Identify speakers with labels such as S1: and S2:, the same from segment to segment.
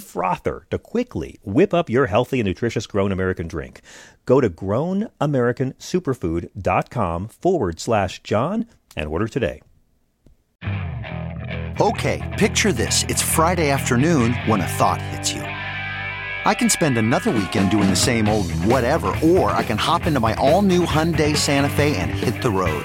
S1: frother to quickly whip up your healthy and nutritious Grown American drink. Go to grownamericansuperfood.com forward slash John and order today.
S2: Okay, picture this. It's Friday afternoon when a thought hits you. I can spend another weekend doing the same old whatever, or I can hop into my all new Hyundai Santa Fe and hit the road.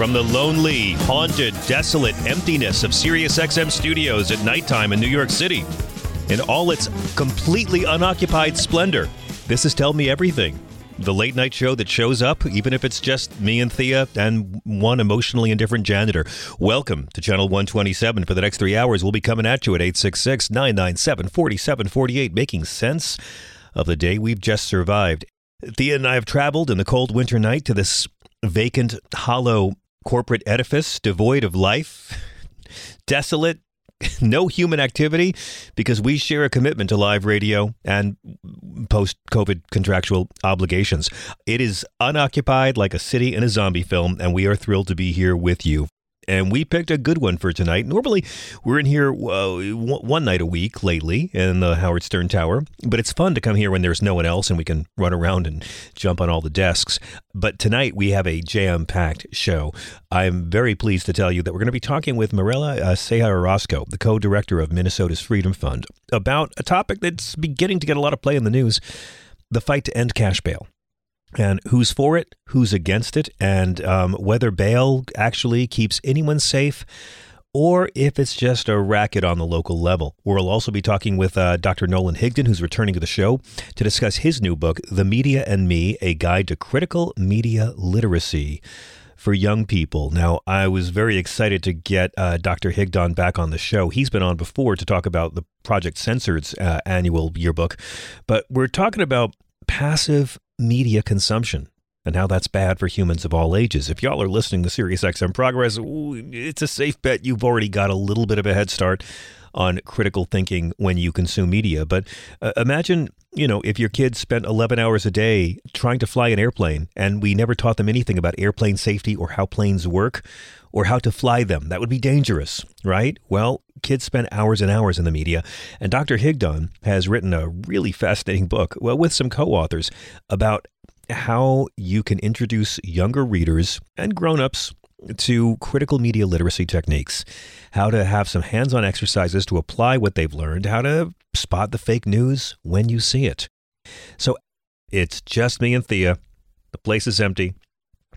S3: From the lonely, haunted, desolate emptiness of SiriusXM studios at nighttime in New York City, in all its completely unoccupied splendor, this is Tell Me Everything the late night show that shows up, even if it's just me and Thea and one emotionally indifferent janitor. Welcome to Channel 127. For the next three hours, we'll be coming at you at 866 997 4748, making sense of the day we've just survived. Thea and I have traveled in the cold winter night to this vacant, hollow corporate edifice devoid of life, desolate, no human activity because we share a commitment to live radio and post COVID contractual obligations. It is unoccupied like a city in a zombie film, and we are thrilled to be here with you and we picked a good one for tonight. Normally, we're in here uh, one night a week lately in the Howard Stern Tower, but it's fun to come here when there's no one else and we can run around and jump on all the desks. But tonight, we have a jam packed show. I'm very pleased to tell you that we're going to be talking with Mirella uh, Orozco, the co director of Minnesota's Freedom Fund, about a topic that's beginning to get a lot of play in the news the fight to end cash bail and who's for it, who's against it, and um, whether bail actually keeps anyone safe or if it's just a racket on the local level. We'll also be talking with uh, Dr. Nolan Higdon, who's returning to the show to discuss his new book, The Media and Me A Guide to Critical Media Literacy for young people. Now, I was very excited to get uh, Dr. Higdon back on the show. He's been on before to talk about the Project Censored's uh, annual yearbook, but we're talking about passive media consumption and how that's bad for humans of all ages. If y'all are listening to SiriusXM Progress, it's a safe bet you've already got a little bit of a head start on critical thinking when you consume media. But uh, imagine, you know, if your kids spent 11 hours a day trying to fly an airplane and we never taught them anything about airplane safety or how planes work or how to fly them. That would be dangerous, right? Well, kids spend hours and hours in the media. And Dr. Higdon has written a really fascinating book, well, with some co authors, about how you can introduce younger readers and grown ups to critical media literacy techniques, how to have some hands on exercises to apply what they've learned, how to spot the fake news when you see it. So it's just me and Thea. The place is empty.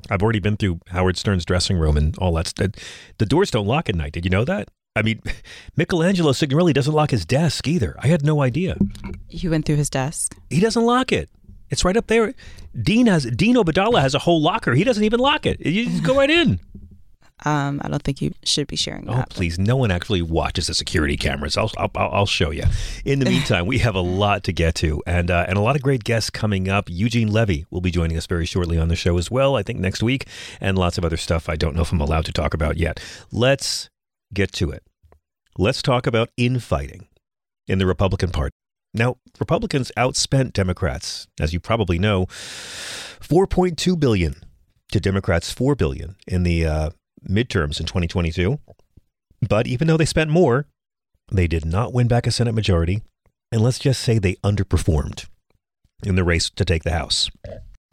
S3: I've already been through Howard Stern's dressing room and all that. stuff. the doors don't lock at night. Did you know that? I mean, Michelangelo Signorile doesn't lock his desk either. I had no idea.
S4: You went through his desk?
S3: He doesn't lock it. It's right up there. Dean has Dean Obeidallah has a whole locker. He doesn't even lock it. You just go right in.
S4: Um, I don't think you should be sharing
S3: oh,
S4: that.
S3: Oh, please. No one actually watches the security cameras. I'll, I'll, I'll show you. In the meantime, we have a lot to get to and, uh, and a lot of great guests coming up. Eugene Levy will be joining us very shortly on the show as well, I think next week, and lots of other stuff I don't know if I'm allowed to talk about yet. Let's get to it. Let's talk about infighting in the Republican Party. Now, Republicans outspent Democrats, as you probably know, 4.2 billion to Democrats 4 billion in the uh, midterms in 2022. But even though they spent more, They did not win back a Senate majority, and let's just say they underperformed in the race to take the House.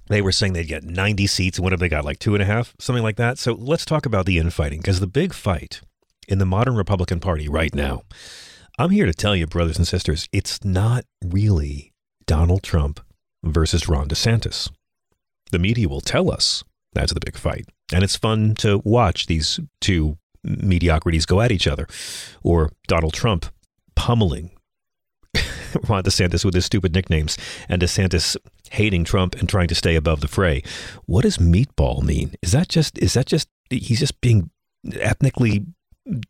S3: They were saying they'd get 90 seats. and What have they got? Like two and a half? Something like that. So let's talk about the infighting because the big fight in the modern Republican Party right now, I'm here to tell you, brothers and sisters, it's not really Donald Trump versus Ron DeSantis. The media will tell us that's the big fight. And it's fun to watch these two mediocrities go at each other or Donald Trump pummeling Ron DeSantis with his stupid nicknames and DeSantis hating Trump and trying to stay above the fray. What does meatball mean? Is that just is that just he's just being ethnically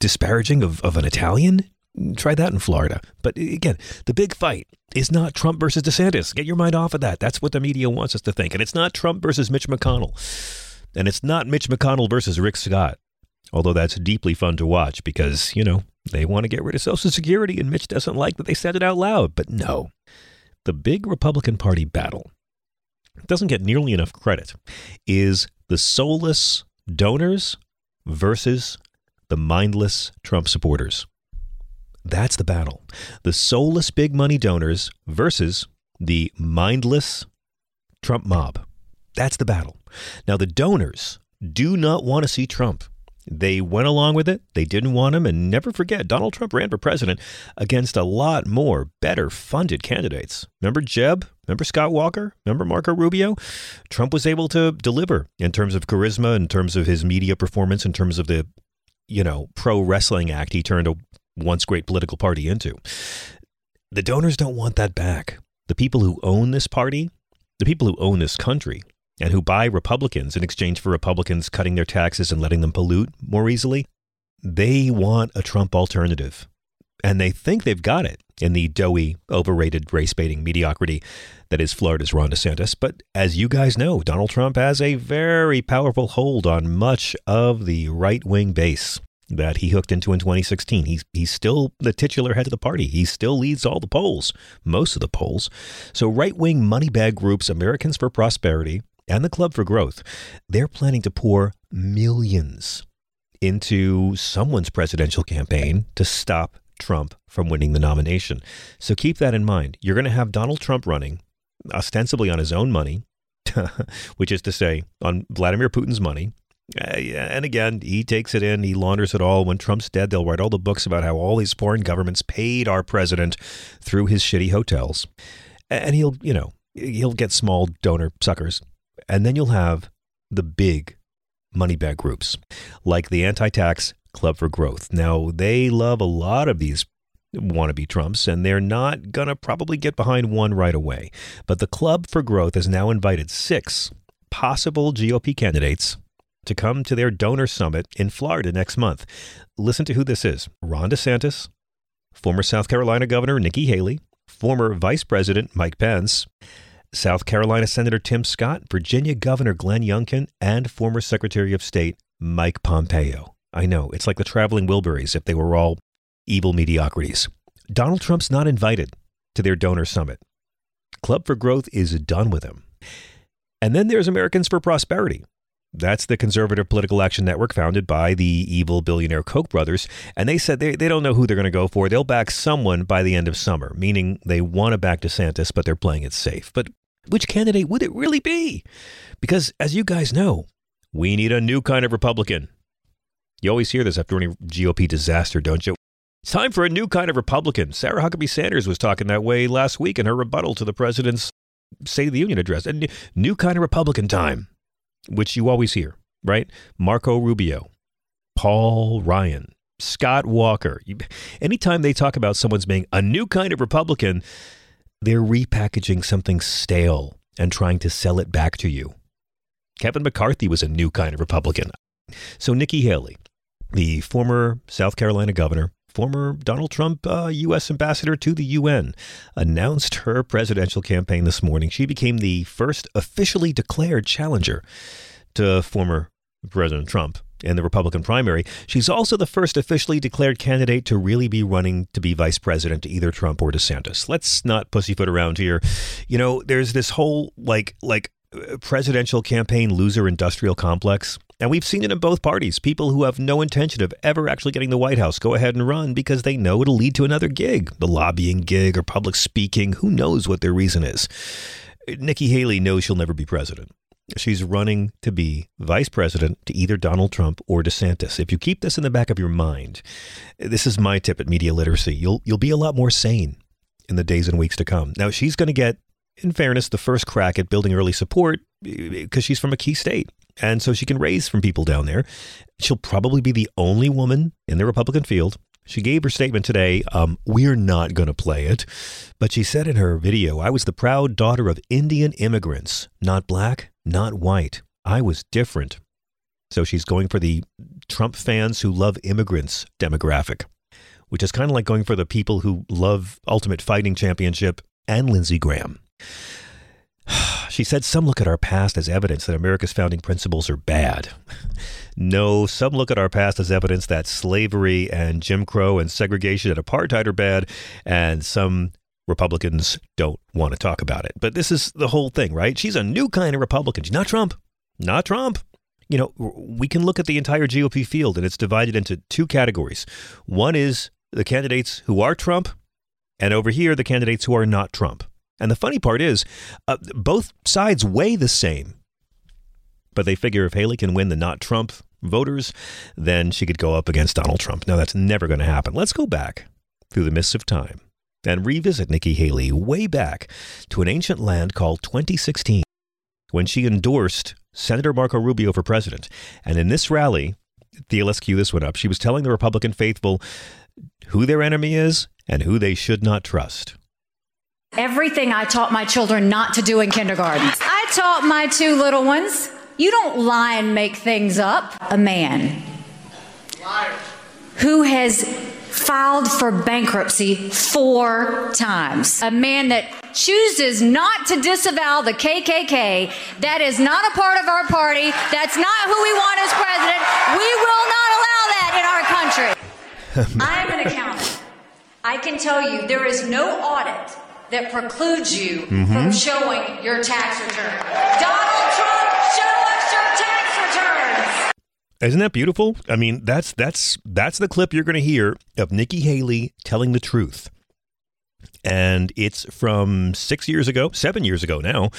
S3: disparaging of, of an Italian? Try that in Florida. But again, the big fight is not Trump versus DeSantis. Get your mind off of that. That's what the media wants us to think. And it's not Trump versus Mitch McConnell. And it's not Mitch McConnell versus Rick Scott. Although that's deeply fun to watch because, you know, they want to get rid of Social Security and Mitch doesn't like that they said it out loud. But no, the big Republican Party battle doesn't get nearly enough credit is the soulless donors versus the mindless Trump supporters. That's the battle. The soulless big money donors versus the mindless Trump mob. That's the battle. Now, the donors do not want to see Trump. They went along with it. They didn't want him. And never forget, Donald Trump ran for president against a lot more better funded candidates. Remember Jeb? Remember Scott Walker? Remember Marco Rubio? Trump was able to deliver in terms of charisma, in terms of his media performance, in terms of the, you know, pro wrestling act he turned a once great political party into. The donors don't want that back. The people who own this party, the people who own this country, and who buy Republicans in exchange for Republicans cutting their taxes and letting them pollute more easily, they want a Trump alternative. And they think they've got it in the doughy, overrated, race baiting mediocrity that is Florida's Ron DeSantis. But as you guys know, Donald Trump has a very powerful hold on much of the right wing base that he hooked into in 2016. He's he's still the titular head of the party. He still leads all the polls, most of the polls. So right-wing money bag groups Americans for Prosperity and the Club for Growth, they're planning to pour millions into someone's presidential campaign to stop Trump from winning the nomination. So keep that in mind. You're going to have Donald Trump running ostensibly on his own money, which is to say on Vladimir Putin's money, uh, and again, he takes it in, he launders it all. When Trump's dead, they'll write all the books about how all these foreign governments paid our president through his shitty hotels. And he'll, you know, he'll get small donor suckers. And then you'll have the big money bag groups like the anti tax Club for Growth. Now, they love a lot of these wannabe Trumps, and they're not going to probably get behind one right away. But the Club for Growth has now invited six possible GOP candidates to come to their donor summit in Florida next month. Listen to who this is Ron DeSantis, former South Carolina Governor Nikki Haley, former Vice President Mike Pence, South Carolina Senator Tim Scott, Virginia Governor Glenn Youngkin, and former Secretary of State Mike Pompeo. I know, it's like the traveling Wilburys if they were all evil mediocrities. Donald Trump's not invited to their donor summit. Club for Growth is done with him. And then there's Americans for Prosperity, that's the conservative political action network founded by the evil billionaire Koch brothers. And they said they, they don't know who they're going to go for. They'll back someone by the end of summer, meaning they want to back DeSantis, but they're playing it safe. But which candidate would it really be? Because as you guys know, we need a new kind of Republican. You always hear this after any GOP disaster, don't you? It's time for a new kind of Republican. Sarah Huckabee Sanders was talking that way last week in her rebuttal to the president's State of the Union address. A new kind of Republican time which you always hear, right? Marco Rubio, Paul Ryan, Scott Walker. Anytime they talk about someone's being a new kind of Republican, they're repackaging something stale and trying to sell it back to you. Kevin McCarthy was a new kind of Republican. So Nikki Haley, the former South Carolina governor, former Donald Trump uh, U.S. ambassador to the UN, announced her presidential campaign this morning. She became the first officially declared challenger to former President Trump in the Republican primary. She's also the first officially declared candidate to really be running to be vice president to either Trump or DeSantis. Let's not pussyfoot around here. You know, there's this whole like like uh, presidential campaign loser industrial complex And we've seen it in both parties. People who have no intention of ever actually getting the White House go ahead and run because they know it'll lead to another gig, the lobbying gig or public speaking. Who knows what their reason is? Nikki Haley knows she'll never be president. She's running to be vice president to either Donald Trump or DeSantis. If you keep this in the back of your mind, this is my tip at media literacy. You'll you'll be a lot more sane in the days and weeks to come. Now she's going to get in fairness the first crack at building early support because she's from a key state. And so she can raise from people down there. She'll probably be the only woman in the Republican field she gave her statement today. Um, we're not going to play it. But she said in her video, I was the proud daughter of Indian immigrants, not black, not white. I was different. So she's going for the Trump fans who love immigrants demographic, which is kind of like going for the people who love Ultimate Fighting Championship and Lindsey Graham. She said some look at our past as evidence that America's founding principles are bad. no, some look at our past as evidence that slavery and Jim Crow and segregation and apartheid are bad, and some Republicans don't want to talk about it. But this is the whole thing, right? She's a new kind of Republican. She's not Trump. Not Trump. You know, we can look at the entire GOP field and it's divided into two categories. One is the candidates who are Trump, and over here, the candidates who are not Trump. And the funny part is, uh, both sides weigh the same. But they figure if Haley can win the not Trump voters, then she could go up against Donald Trump. Now, that's never going to happen. Let's go back through the mists of time and revisit Nikki Haley way back to an ancient land called 2016 when she endorsed Senator Marco Rubio for president. And in this rally, let's cue this one up. She was telling the Republican faithful who their enemy is and who they should not trust.
S5: Everything I taught my children not to do in kindergarten. I taught my two little ones you don't lie and make things up. A man who has filed for bankruptcy four times. A man that chooses not to disavow the KKK. That is not a part of our party. That's not who we want as president. We will not allow that in our country. I am an accountant. I can tell you there is no audit that precludes you mm-hmm. from showing your tax return. Donald Trump, show us your tax returns.
S3: Isn't that beautiful? I mean, that's that's that's the clip you're going to hear of Nikki Haley telling the truth. And it's from 6 years ago, 7 years ago now.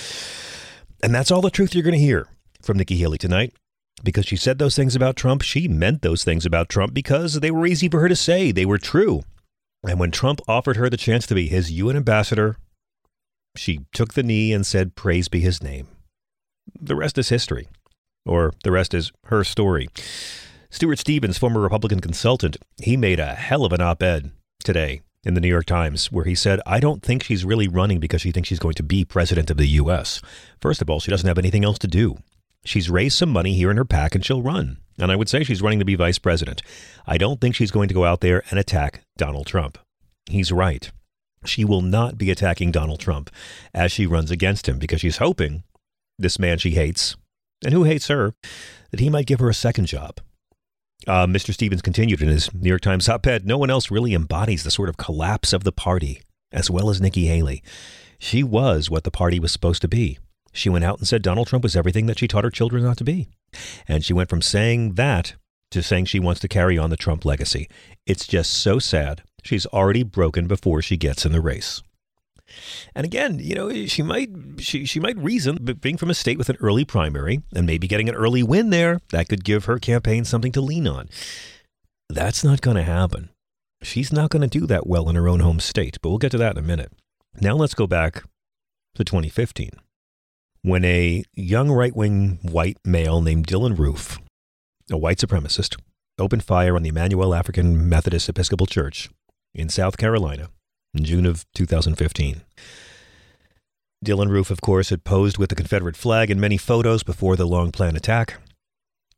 S3: And that's all the truth you're going to hear from Nikki Haley tonight because she said those things about Trump. She meant those things about Trump because they were easy for her to say. They were true. And when Trump offered her the chance to be his UN ambassador, she took the knee and said, Praise be his name. The rest is history, or the rest is her story. Stuart Stevens, former Republican consultant, he made a hell of an op ed today in the New York Times where he said, I don't think she's really running because she thinks she's going to be president of the U.S. First of all, she doesn't have anything else to do. She's raised some money here in her PAC and she'll run. And I would say she's running to be vice president. I don't think she's going to go out there and attack Donald Trump. He's right. She will not be attacking Donald Trump as she runs against him because she's hoping this man she hates, and who hates her, that he might give her a second job. Uh, Mr. Stevens continued in his New York Times op ed No one else really embodies the sort of collapse of the party as well as Nikki Haley. She was what the party was supposed to be. She went out and said Donald Trump was everything that she taught her children not to be. And she went from saying that to saying she wants to carry on the Trump legacy. It's just so sad. She's already broken before she gets in the race. And again, you know, she might she she might reason being from a state with an early primary and maybe getting an early win there, that could give her campaign something to lean on. That's not going to happen. She's not going to do that well in her own home state, but we'll get to that in a minute. Now let's go back to 2015 when a young right wing white male named Dylann Roof, a white supremacist, opened fire on the Emanuel African Methodist Episcopal Church in South Carolina in June of 2015. Dylann Roof, of course, had posed with the Confederate flag in many photos before the long planned attack,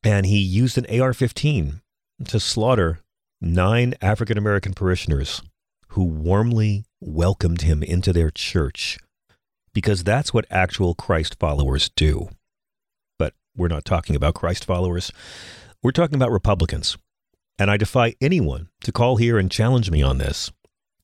S3: and he used an AR 15 to slaughter nine African American parishioners who warmly welcomed him into their church because that's what actual Christ followers do. But we're not talking about Christ followers. We're talking about Republicans. And I defy anyone to call here and challenge me on this.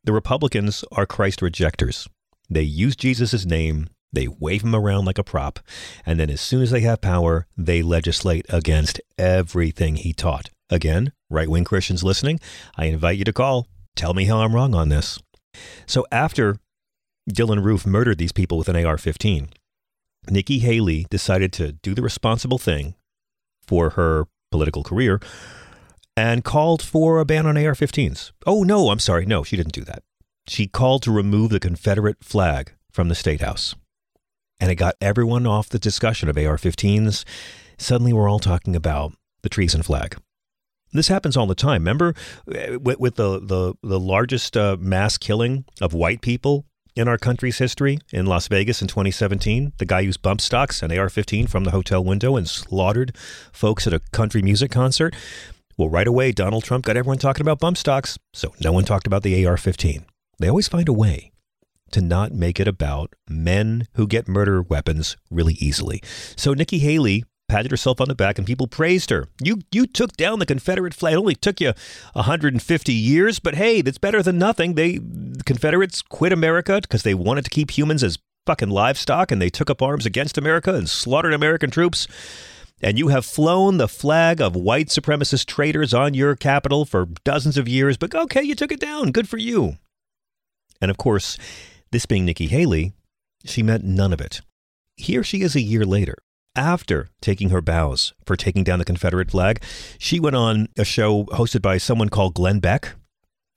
S3: The Republicans are Christ rejectors. They use Jesus' name They wave him around like a prop. And then as soon as they have power, they legislate against everything he taught. Again, right wing Christians listening, I invite you to call. Tell me how I'm wrong on this. So after Dylann Roof murdered these people with an AR 15, Nikki Haley decided to do the responsible thing for her political career and called for a ban on AR 15s. Oh, no, I'm sorry. No, she didn't do that. She called to remove the Confederate flag from the State House. And it got everyone off the discussion of AR 15s. Suddenly, we're all talking about the treason flag. This happens all the time. Remember with, with the, the, the largest uh, mass killing of white people in our country's history in Las Vegas in 2017? The guy used bump stocks and AR 15 from the hotel window and slaughtered folks at a country music concert. Well, right away, Donald Trump got everyone talking about bump stocks, so no one talked about the AR 15. They always find a way to not make it about men who get murder weapons really easily. So Nikki Haley patted herself on the back and people praised her. You you took down the Confederate flag. It only took you 150 years, but hey, that's better than nothing. They the Confederates quit America because they wanted to keep humans as fucking livestock and they took up arms against America and slaughtered American troops. And you have flown the flag of white supremacist traitors on your capital for dozens of years, but okay, you took it down. Good for you. And of course, this being Nikki Haley, she meant none of it. Here she is a year later. After taking her bows for taking down the Confederate flag, she went on a show hosted by someone called Glenn Beck.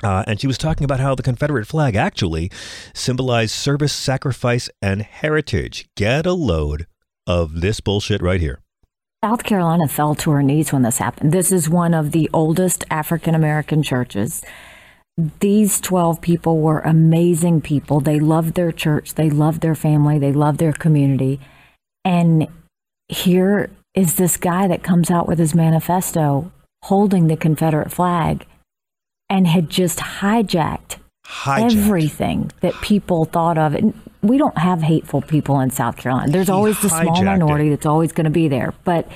S3: Uh, and she was talking about how the Confederate flag actually symbolized service, sacrifice, and heritage. Get a load of this bullshit right here.
S6: South Carolina fell to her knees when this happened. This is one of the oldest African American churches these 12 people were amazing people. They loved their church, they loved their family, they loved their community. And here is this guy that comes out with his manifesto holding the Confederate flag and had just hijacked, hijacked. everything that people thought of. And we don't have hateful people in South Carolina. There's he always the small minority it. that's always going to be there. But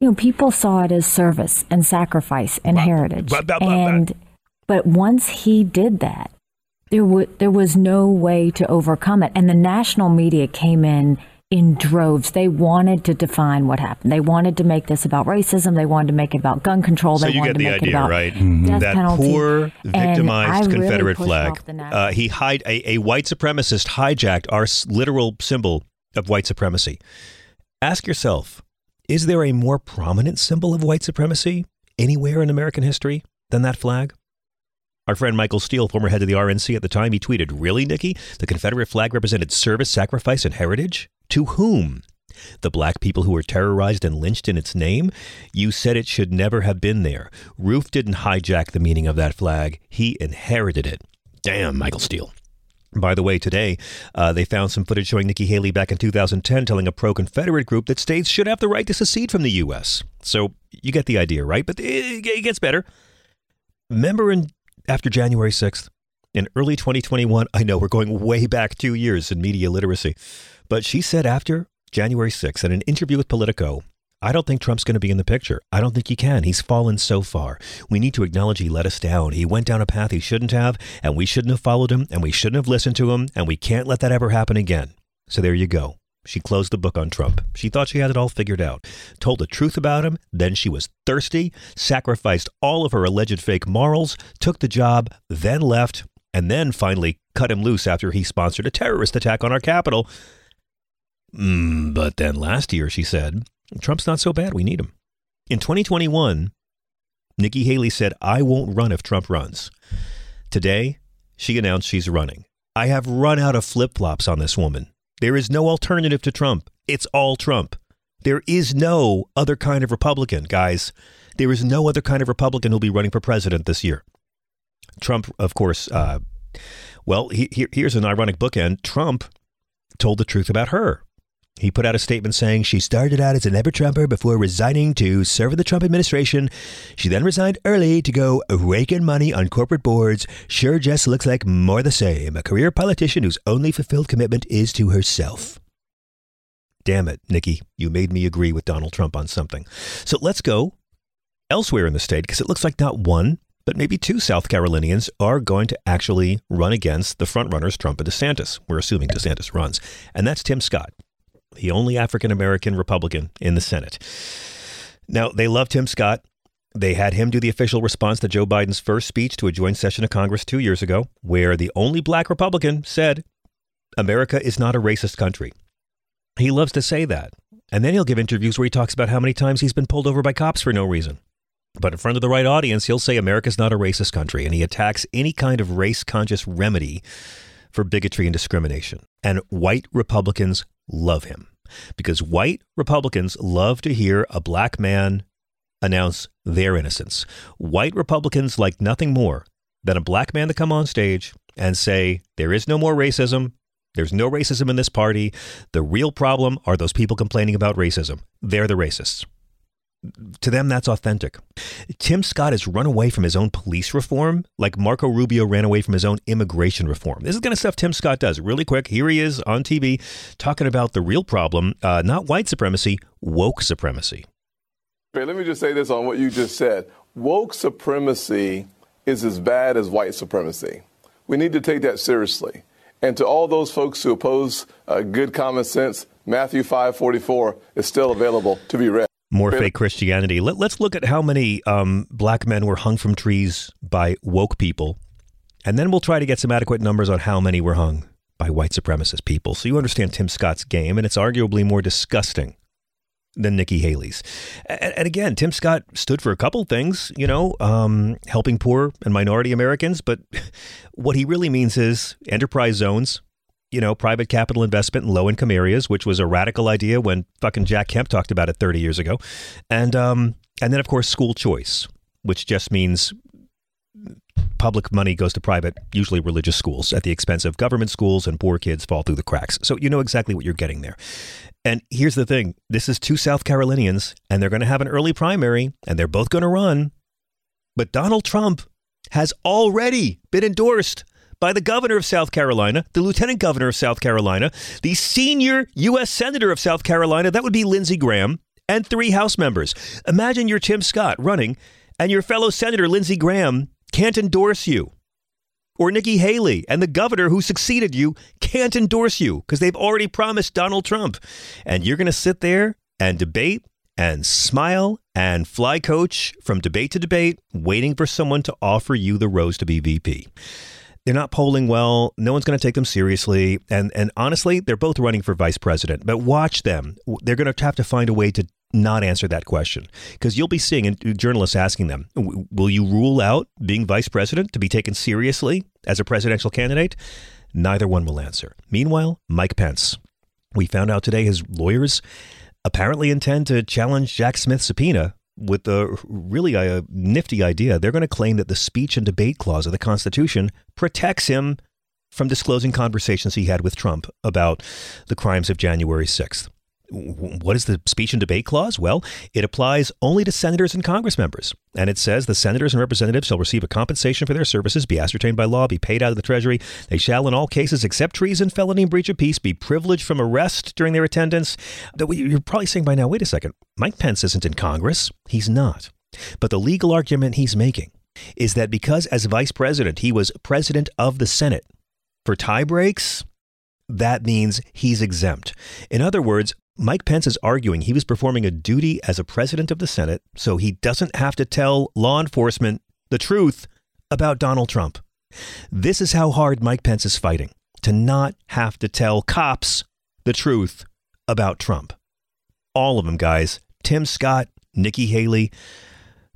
S6: you know, people saw it as service and sacrifice and heritage. and but once he did that, there, w- there was no way to overcome it. And the national media came in in droves. They wanted to define what happened. They wanted to make this about racism. They wanted to make it about gun control.
S3: So
S6: they
S3: you
S6: wanted
S3: get the
S6: to make
S3: idea,
S6: it about
S3: right?
S6: Mm-hmm.
S3: That
S6: penalty.
S3: poor, victimized Confederate flag. Uh, he hide a, a white supremacist hijacked our literal symbol of white supremacy. Ask yourself: Is there a more prominent symbol of white supremacy anywhere in American history than that flag? Our friend Michael Steele, former head of the RNC at the time, he tweeted, Really, Nikki? The Confederate flag represented service, sacrifice, and heritage? To whom? The black people who were terrorized and lynched in its name? You said it should never have been there. Roof didn't hijack the meaning of that flag, he inherited it. Damn, Michael Steele. By the way, today uh, they found some footage showing Nikki Haley back in 2010 telling a pro Confederate group that states should have the right to secede from the U.S. So you get the idea, right? But it gets better. Remember in after January 6th. In early 2021, I know we're going way back two years in media literacy, but she said after January 6th in an interview with Politico, I don't think Trump's going to be in the picture. I don't think he can. He's fallen so far. We need to acknowledge he let us down. He went down a path he shouldn't have, and we shouldn't have followed him, and we shouldn't have listened to him, and we can't let that ever happen again. So there you go. She closed the book on Trump. She thought she had it all figured out, told the truth about him, then she was thirsty, sacrificed all of her alleged fake morals, took the job, then left, and then finally cut him loose after he sponsored a terrorist attack on our capital. Mm, but then last year, she said, Trump's not so bad. We need him. In 2021, Nikki Haley said, I won't run if Trump runs. Today, she announced she's running. I have run out of flip flops on this woman. There is no alternative to Trump. It's all Trump. There is no other kind of Republican, guys. There is no other kind of Republican who'll be running for president this year. Trump, of course, uh, well, he, he, here's an ironic bookend. Trump told the truth about her. He put out a statement saying she started out as a never Trumper before resigning to serve in the Trump administration. She then resigned early to go raking money on corporate boards. Sure just looks like more the same. A career politician whose only fulfilled commitment is to herself. Damn it, Nikki, you made me agree with Donald Trump on something. So let's go elsewhere in the state because it looks like not one, but maybe two South Carolinians are going to actually run against the frontrunners, Trump and DeSantis. We're assuming DeSantis runs. And that's Tim Scott, the only African American Republican in the Senate. Now, they loved Tim Scott. They had him do the official response to Joe Biden's first speech to a joint session of Congress two years ago, where the only black Republican said, America is not a racist country. He loves to say that. And then he'll give interviews where he talks about how many times he's been pulled over by cops for no reason. But in front of the right audience, he'll say America's not a racist country, and he attacks any kind of race conscious remedy for bigotry and discrimination. And white Republicans love him because white Republicans love to hear a black man announce their innocence. White Republicans like nothing more than a black man to come on stage and say, There is no more racism. There's no racism in this party. The real problem are those people complaining about racism. They're the racists. To them, that's authentic. Tim Scott has run away from his own police reform, like Marco Rubio ran away from his own immigration reform. This is the kind of stuff Tim Scott does. Really quick, here he is on TV talking about the real problem uh, not white supremacy, woke supremacy.
S7: Let me just say this on what you just said. Woke supremacy is as bad as white supremacy. We need to take that seriously. And to all those folks who oppose uh, good common sense, Matthew 5:44 is still available to be read.
S3: More fake Christianity. Let, us look at how many um, black men were hung from trees by woke people, and then we'll try to get some adequate numbers on how many were hung by white supremacist people. So you understand Tim Scott's game, and it's arguably more disgusting than Nikki Haley's. And, and, again, Tim Scott stood for a couple things, you know, um, helping poor and minority Americans. But what he really means is enterprise zones, you know, private capital investment in low income areas, which was a radical idea when fucking Jack Kemp talked about it 30 years ago. And, um, and then, of course, school choice, which just means public money goes to private, usually religious schools, at the expense of government schools, and poor kids fall through the cracks. So you know exactly what you're getting there. And here's the thing this is two South Carolinians, and they're going to have an early primary, and they're both going to run. But Donald Trump has already been endorsed by the governor of South Carolina, the lieutenant governor of South Carolina, the senior U.S. senator of South Carolina, that would be Lindsey Graham, and three House members. Imagine you're Tim Scott running, and your fellow senator, Lindsey Graham, can't endorse you or Nikki Haley and the governor who succeeded you can't endorse you because they've already promised Donald Trump. And you're going to sit there and debate and smile and fly coach from debate to debate, waiting for someone to offer you the rose to be VP. They're not polling well. No one's going to take them seriously. And, and honestly, they're both running for vice president. But watch them. They're going to have to find a way to not answer that question because you'll be seeing uh, journalists asking them, will you rule out being vice president to be taken seriously as a presidential candidate? Neither one will answer. Meanwhile, Mike Pence. We found out today his lawyers apparently intend to challenge Jack Smith's subpoena with a really a nifty idea. They're going to claim that the speech and debate clause of the Constitution protects him from disclosing conversations he had with Trump about the crimes of January 6th. What is the speech and debate clause? Well, it applies only to senators and Congress members. And it says the senators and representatives shall receive a compensation for their services, be ascertained by law, be paid out of the Treasury. They shall, in all cases except treason, felony, and breach of peace, be privileged from arrest during their attendance. You're probably saying by now, wait a second, Mike Pence isn't in Congress. He's not. But the legal argument he's making is that because as vice president, he was president of the Senate, for tie breaks, that means he's exempt. In other words, Mike Pence is arguing he was performing a duty as a president of the Senate, so he doesn't have to tell law enforcement the truth about Donald Trump. This is how hard Mike Pence is fighting to not have to tell cops the truth about Trump. All of them, guys. Tim Scott, Nikki Haley,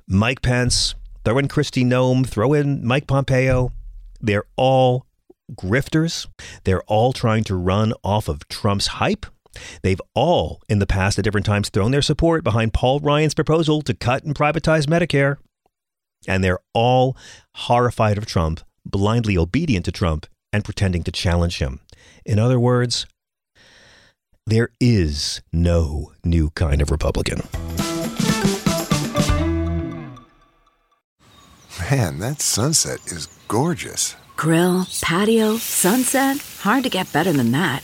S3: Mike Pence, throw in Kristi Noem, throw in Mike Pompeo. They're all grifters. They're all trying to run off of Trump's hype They've all, in the past at different times, thrown their support behind Paul Ryan's proposal to cut and privatize Medicare. And they're all horrified of Trump, blindly obedient to Trump, and pretending to challenge him. In other words, there is no new kind of Republican.
S8: Man, that sunset is gorgeous.
S9: Grill, patio, sunset. Hard to get better than that.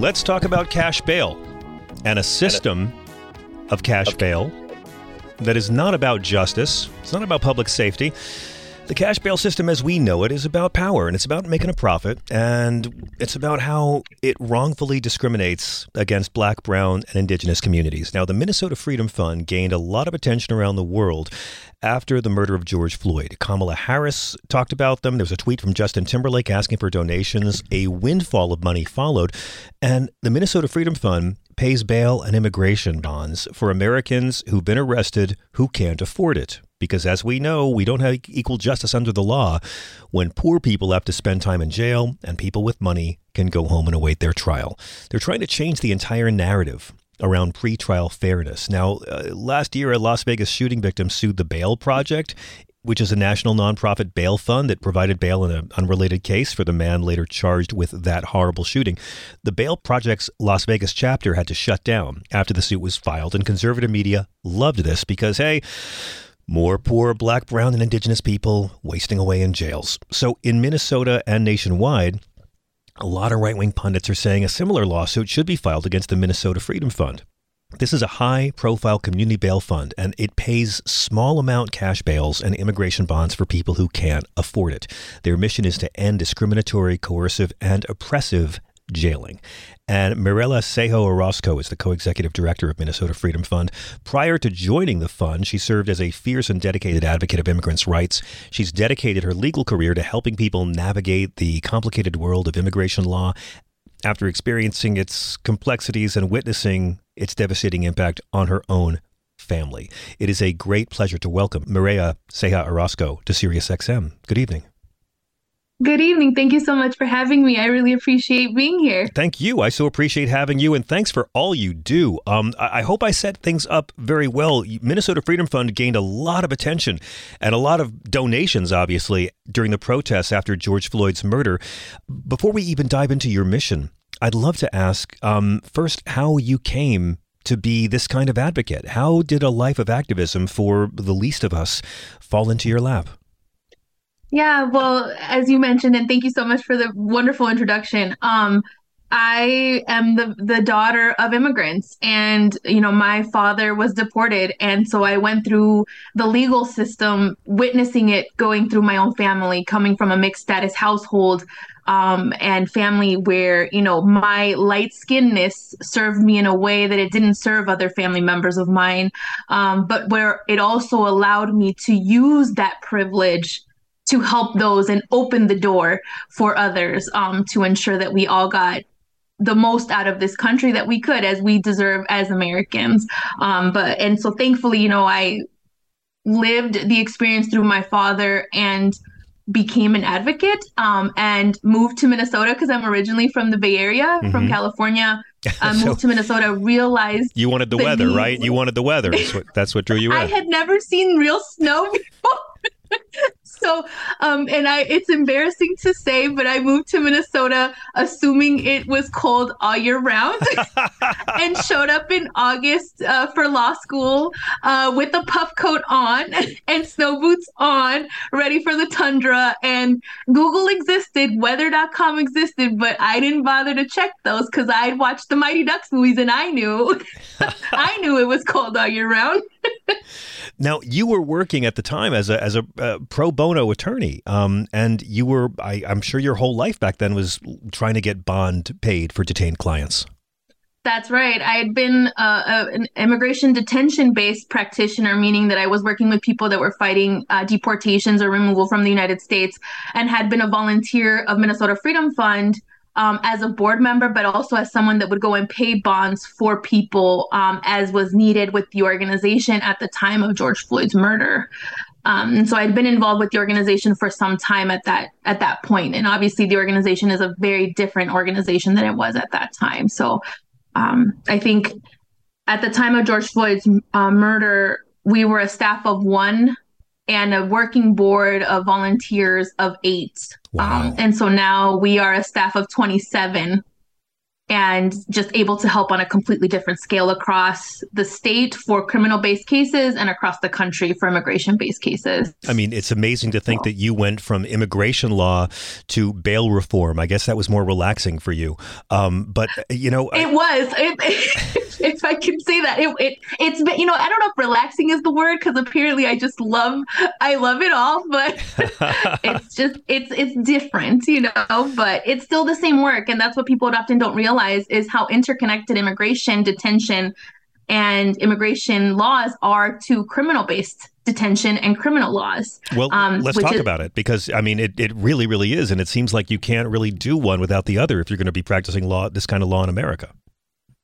S3: Let's talk about cash bail and a system of cash bail that is not about justice, it's not about public safety. The cash bail system as we know it is about power and it's about making a profit and it's about how it wrongfully discriminates against black, brown, and indigenous communities. Now, the Minnesota Freedom Fund gained a lot of attention around the world after the murder of George Floyd. Kamala Harris talked about them. There was a tweet from Justin Timberlake asking for donations. A windfall of money followed. And the Minnesota Freedom Fund pays bail and immigration bonds for Americans who've been arrested who can't afford it. Because as we know, we don't have equal justice under the law when poor people have to spend time in jail and people with money can go home and await their trial. They're trying to change the entire narrative around pretrial fairness. Now, uh, last year, a Las Vegas shooting victim sued the Bail Project, which is a national nonprofit bail fund that provided bail in an unrelated case for the man later charged with that horrible shooting. The Bail Project's Las Vegas chapter had to shut down after the suit was filed, and conservative media loved this because, hey, more poor black, brown, and indigenous people wasting away in jails. So, in Minnesota and nationwide, a lot of right wing pundits are saying a similar lawsuit should be filed against the Minnesota Freedom Fund. This is a high profile community bail fund, and it pays small amount cash bails and immigration bonds for people who can't afford it. Their mission is to end discriminatory, coercive, and oppressive jailing. And Mirella Ceja Orozco is the co executive director of Minnesota Freedom Fund. Prior to joining the fund, she served as a fierce and dedicated advocate of immigrants' rights. She's dedicated her legal career to helping people navigate the complicated world of immigration law after experiencing its complexities and witnessing its devastating impact on her own family. It is a great pleasure to welcome Mirella Ceja Orozco to SiriusXM. Good evening.
S10: Good evening. Thank you so much for having me. I really appreciate being here.
S3: Thank you. I so appreciate having you, and thanks for all you do. Um, I, I hope I set things up very well. Minnesota Freedom Fund gained a lot of attention and a lot of donations, obviously, during the protests after George Floyd's murder. Before we even dive into your mission, I'd love to ask um, first how you came to be this kind of advocate. How did a life of activism for the least of us fall into your lap?
S10: Yeah, well, as you mentioned, and thank you so much for the wonderful introduction. Um, I am the the daughter of immigrants and you know my father was deported and so I went through the legal system witnessing it going through my own family coming from a mixed status household um, and family where you know my light skinnedness served me in a way that it didn't serve other family members of mine um, but where it also allowed me to use that privilege to help those and open the door for others um, to ensure that we all got the most out of this country that we could as we deserve as Americans. Um, but and so thankfully, you know, I lived the experience through my father and became an advocate um, and moved to Minnesota because I'm originally from the Bay Area, mm-hmm. from California. I moved so to Minnesota, realized
S3: you wanted the, the weather, need. right? You wanted the weather. That's what, that's what drew you in.
S10: I had never seen real snow before. so um and i it's embarrassing to say but i moved to minnesota assuming it was cold all year round and showed up in august uh, for law school uh, with a puff coat on and snow boots on ready for the tundra. And google existed weather.com existed but i didn't bother to check those because i'd watched the mighty ducks movies and i knew i knew it was cold all year round
S3: now you were working at the time as a as a uh, pro bono attorney, um, and you were I, I'm sure your whole life back then was trying to get bond paid for detained clients.
S10: That's right. I had been uh, an immigration detention based practitioner, meaning that I was working with people that were fighting uh, deportations or removal from the United States, and had been a volunteer of Minnesota Freedom Fund um, as a board member, but also as someone that would go and pay bonds for people um, as was needed with the organization at the time of George Floyd's murder. Um, and so I'd been involved with the organization for some time at that at that point, and obviously the organization is a very different organization than it was at that time. So um, I think at the time of George Floyd's uh, murder, we were a staff of one and a working board of volunteers of eight. Wow. Um, and so now we are a staff of 27 and just able to help on a completely different scale across the state for criminal based cases and across the country for immigration based cases.
S3: I mean, it's amazing to think that you went from immigration law to bail reform. I guess that was more relaxing for you. Um, but, you know,
S10: it I- was. It, if I can say that, it, it, it's, you know, I don't know if relaxing is the word because apparently I just love, I love it all, but it's just, it's, it's different, you know, but it's still the same work. And that's what people often don't realize realize is how interconnected immigration detention and immigration laws are to criminal based detention and criminal laws.
S3: Well, um, let's talk is, about it because I mean, it, it really, really is. And it seems like you can't really do one without the other if you're going to be practicing law, this kind of law in America.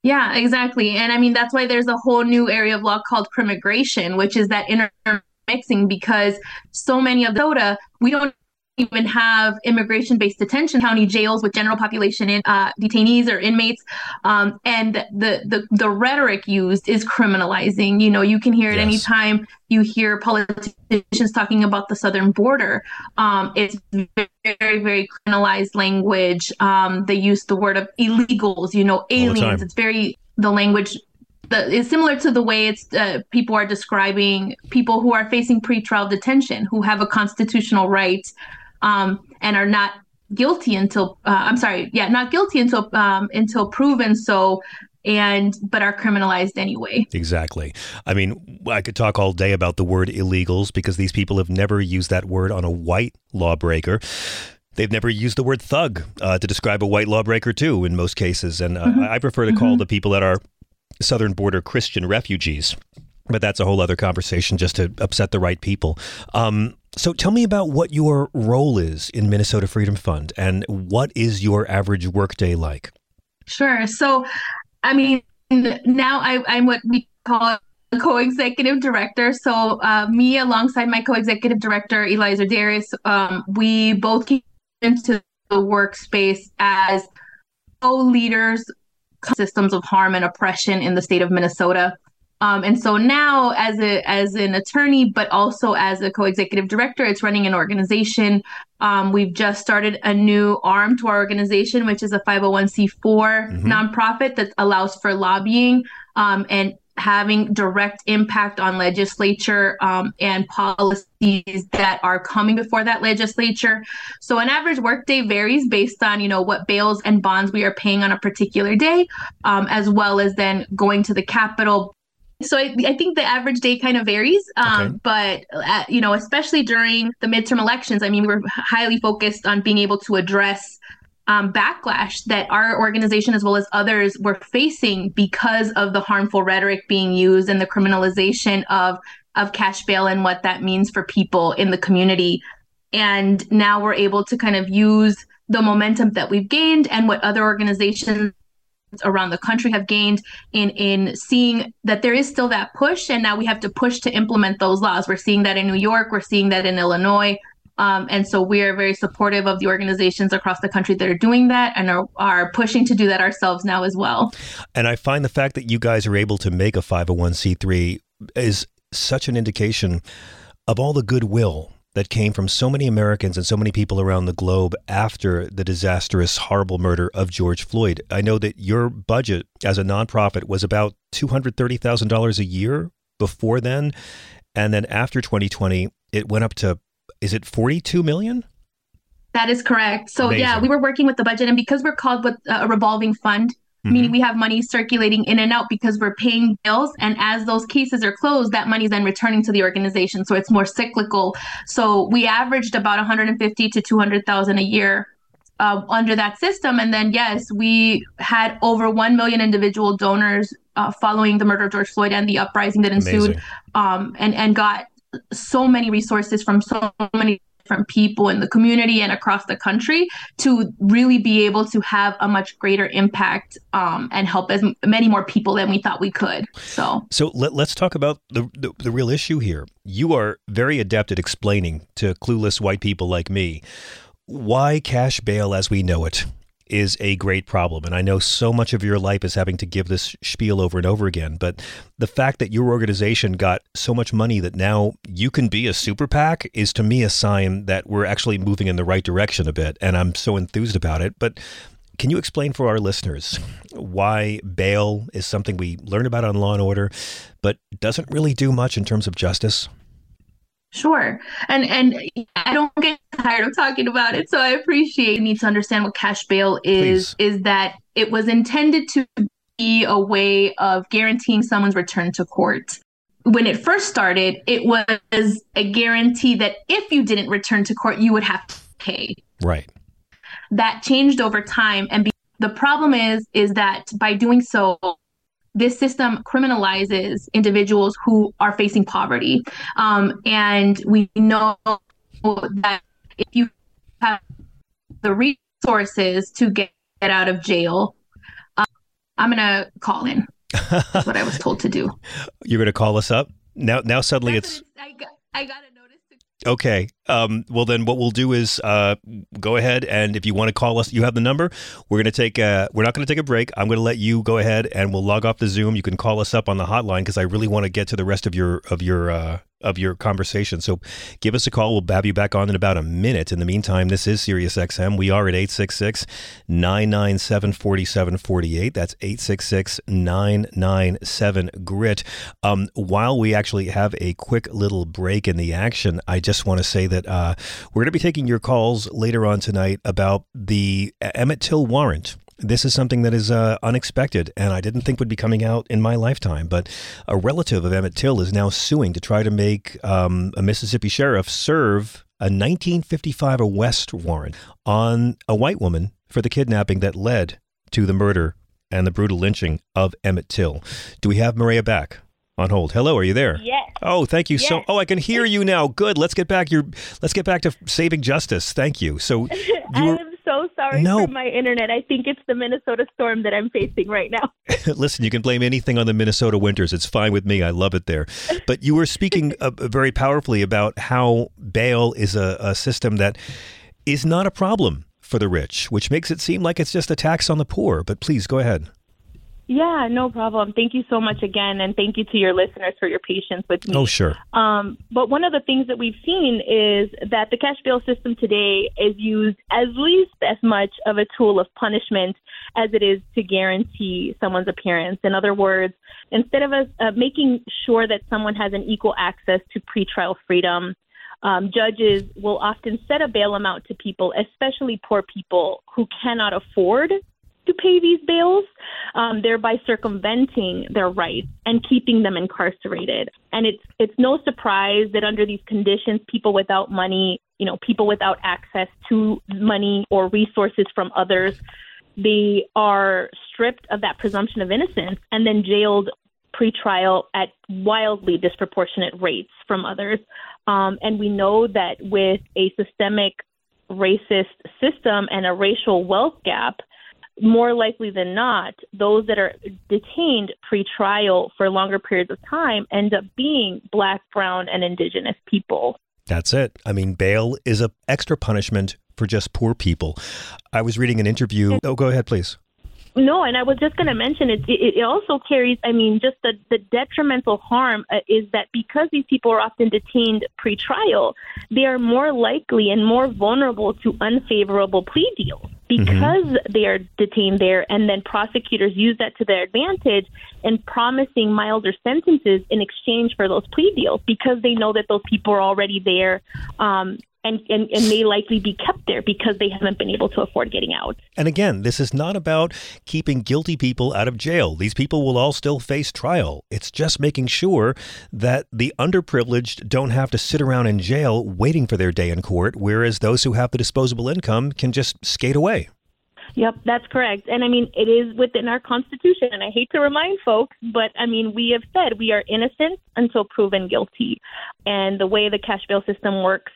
S10: Yeah, exactly. And I mean, that's why there's a whole new area of law called crimmigration, which is that intermixing because so many of the soda, we don't even have immigration based detention county jails with general population in, uh, detainees or inmates. Um, and the, the the rhetoric used is criminalizing. You know you can hear it yes. anytime you hear politicians talking about the southern border. Um, it's very very criminalized language. Um, they use the word of illegals you know aliens. it's very the language the, it's similar to the way it's uh, people are describing people who are facing pretrial detention who have a constitutional right um, and are not guilty until uh, I'm sorry, yeah, not guilty until um, until proven so and but are criminalized anyway.
S3: Exactly. I mean, I could talk all day about the word illegals because these people have never used that word on a white lawbreaker. They've never used the word thug uh, to describe a white lawbreaker, too, in most cases. And uh, mm-hmm. I prefer to call mm-hmm. the people that are southern border Christian refugees. But that's a whole other conversation just to upset the right people. Um, so tell me about what your role is in Minnesota Freedom Fund and what is your average workday like?
S10: Sure. So, I mean, now I, am what we call a co-executive director. So, uh, me alongside my co-executive director, Eliza Darius, um, we both came into the workspace as co-leaders systems of harm and oppression in the state of Minnesota. Um, and so now, as a as an attorney, but also as a co-executive director, it's running an organization. Um, we've just started a new arm to our organization, which is a 501c4 mm-hmm. nonprofit that allows for lobbying um, and having direct impact on legislature um, and policies that are coming before that legislature. So an average workday varies based on you know what bails and bonds we are paying on a particular day, um, as well as then going to the Capitol, so I, I, think the average day kind of varies, um, okay. but uh, you know, especially during the midterm elections, I mean, we're highly focused on being able to address um, backlash that our organization, as well as others, were facing because of the harmful rhetoric being used and the criminalization of of cash bail and what that means for people in the community. And now we're able to kind of use the momentum that we've gained and what other organizations around the country have gained in in seeing that there is still that push and now we have to push to implement those laws. We're seeing that in new york. We're seeing that in illinois. Um, and so we are very supportive of the organizations across the country that are doing that and are, are pushing to do that ourselves now as well.
S3: And i find the fact that you guys are able to make a 501c3 is such an indication of all the goodwill that came from so many Americans and so many people around the globe after the disastrous, horrible murder of George Floyd. I know that your budget as a nonprofit was about $230,000 a year before then. And then after 2020, it went up to, is it 42 million?
S10: That is correct. So, Amazing. yeah, we were working with the budget, and because we're called with a revolving fund, mm-hmm. meaning we have money circulating in and out because we're paying bills. And as those cases are closed, that money is then returning to the organization. So it's more cyclical. So we averaged about 150 to 200,000 a year uh, under that system. And then, yes, we had over 1 million individual donors uh, following the murder of George Floyd and the uprising that ensued, um, and, and got so many resources from so many different people in the community and across the country to really be able to have a much greater impact um, and help as many more people than we thought we could. So,
S3: so let, us talk about the, the the real issue here. You are very adept at explaining to clueless white people like me why cash bail as we know it is a great problem. And I know so much of your life is having to give this spiel over and over again. But the fact that your organization got so much money that now you can be a super PAC is to me a sign that we're actually moving in the right direction a bit. And I'm so enthused about it. But can you explain for our listeners why bail is something we learn about on Law and Order, but doesn't really do much in terms of justice?
S10: Sure. And and I don't get tired of talking about it. So I appreciate you need to understand what cash bail is Please. is that it was intended to be a way of guaranteeing someone's return to court. When it first started, it was a guarantee that if you didn't return to court, you would have to pay.
S3: Right.
S10: That changed over time and be- the problem is is that by doing so this system criminalizes individuals who are facing poverty. Um, and we know that if you have the resources to get, get out of jail, um, I'm going to call in. That's what I was told to do.
S3: You're going to call us up? Now, now suddenly That's it's.
S10: I got, I got it.
S3: Okay. Um, well, then what we'll do is uh, go ahead and if you want to call us, you have the number. We're going to take a, we're not to take a break. I'm going to let you go ahead and we'll log off the Zoom. You can call us up on the hotline because I really want to get to the rest of your of your uh, of your conversation. So give us a call. We'll have you back on in about a minute. In the meantime, this is SiriusXM. We are at 866 997 4748. That's 866 997 GRIT. Um, while we actually have a quick little break in the action, I just want to say that uh, we're going to be taking your calls later on tonight about the Emmett Till warrant. This is something that is uh, unexpected and I didn't think would be coming out in my lifetime. But a relative of Emmett Till is now suing to try to make um, a Mississippi sheriff serve a 1955 arrest warrant on a white woman for the kidnapping that led to the murder and the brutal lynching of Emmett Till. Do we have Maria back? on hold. Hello, are you there?
S11: Yes.
S3: Oh, thank you
S11: yes.
S3: so. Oh, I can hear you now. Good. Let's get back your. Let's get back to saving justice. Thank you. So you
S11: were, so sorry no. for my internet. I think it's the Minnesota storm that I'm facing right now.
S3: Listen, you can blame anything on the Minnesota winters. It's fine with me. I love it there. But you were speaking uh, very powerfully about how bail is a, a system that is not a problem for the rich, which makes it seem like it's just a tax on the poor. But please go ahead.
S11: Yeah, no problem. Thank you so much again, and thank you to your listeners for your patience with me.
S3: Oh, sure.
S11: Um, but one of the things that we've seen is that the cash bail system today is used as least as much of a tool of punishment as it is to guarantee someone's appearance. In other words, instead of us uh, making sure that someone has an equal access to pretrial freedom, um, judges will often set a bail amount to people, especially poor people who cannot afford to pay these bails, um, thereby circumventing their rights and keeping them incarcerated. And it's it's no surprise that under these conditions, people without money, you know, people without access to money or resources from others, they are stripped of that presumption of innocence and then jailed pretrial at wildly disproportionate rates from others. Um, and we know that with a systemic racist system and a racial wealth gap, more likely than not, those that are detained pre-trial for longer periods of time end up being black, brown, and indigenous people.
S3: That's it. I mean, bail is a extra punishment for just poor people. I was reading an interview. Oh, go ahead, please.
S11: No, and I was just going to mention it, it. It also carries, I mean, just the, the detrimental harm uh, is that because these people are often detained pre-trial, they are more likely and more vulnerable to unfavorable plea deals. Because mm-hmm. they are detained there, and then prosecutors use that to their advantage in promising milder sentences in exchange for those plea deals because they know that those people are already there um, and, and, and may likely be kept there because they haven't been able to afford getting out.
S3: And again, this is not about keeping guilty people out of jail. These people will all still face trial. It's just making sure that the underprivileged don't have to sit around in jail waiting for their day in court, whereas those who have the disposable income can just skate away.
S11: Yep, that's correct. And I mean, it is within our Constitution. And I hate to remind folks, but I mean, we have said we are innocent until proven guilty. And the way the cash bail system works,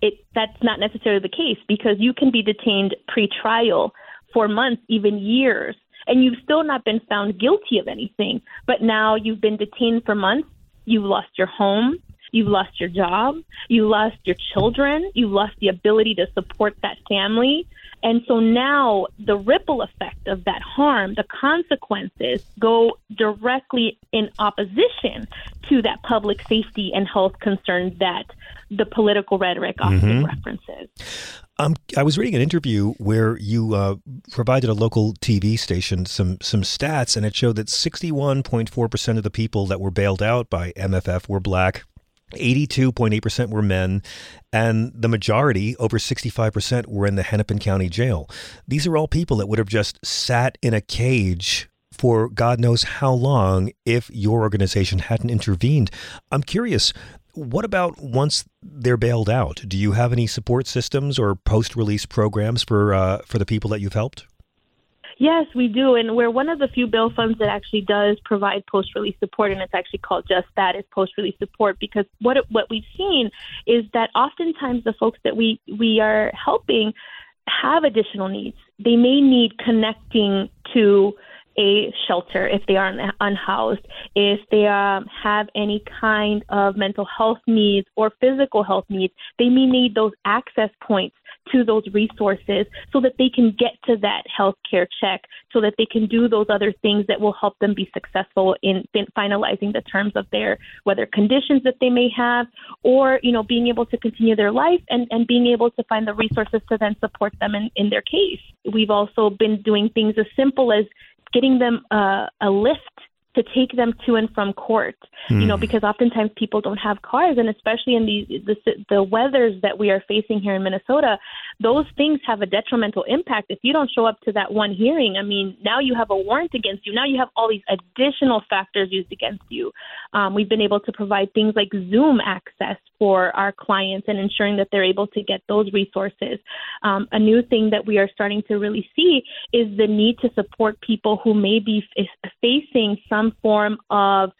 S11: it that's not necessarily the case because you can be detained pre-trial for months, even years, and you've still not been found guilty of anything. But now you've been detained for months. You've lost your home. You've lost your job. You lost your children. You've lost the ability to support that family. And so now the ripple effect of that harm, the consequences go directly in opposition to that public safety and health concern that the political rhetoric often
S3: Mhm.
S11: references.
S3: Um, I was reading an interview where you uh, provided a local TV station some some stats, and it showed that 61.4 percent of the people that were bailed out by MFF were black. 82.8% were men, and the majority, over 65%, were in the Hennepin County Jail. These are all people that would have just sat in a cage for God knows how long if your organization hadn't intervened. I'm curious, what about once they're bailed out? Do you have any support systems or post-release programs for uh, for the people that you've helped?
S11: Yes, we do, and we're one of the few bail funds that actually does provide post-release support, and it's actually called just that, is post-release support. Because what what we've seen is that oftentimes the folks that we we are helping have additional needs. They may need connecting to a shelter if they are unhoused, if they um, have any kind of mental health needs or physical health needs, they may need those access points to those resources so that they can get to that health care check, so that they can do those other things that will help them be successful in, in finalizing the terms of their whether conditions that they may have or you know being able to continue their life and, and being able to find the resources to then support them in, in their case. We've also been doing things as simple as getting them uh, a lift to take them to and from court. You know,
S12: Hmm.
S11: because oftentimes people don't have cars, and especially in the, the the weathers that we are facing here in Minnesota, those things have a detrimental impact. If you don't show up to that one hearing, I mean, now you have a warrant against you. Now you have all these additional factors used against you. Um, we've been able to provide things like Zoom access for our clients and ensuring that they're able to get those resources. Um, a new thing that we are starting to really see is the need to support people who may be f- facing some form of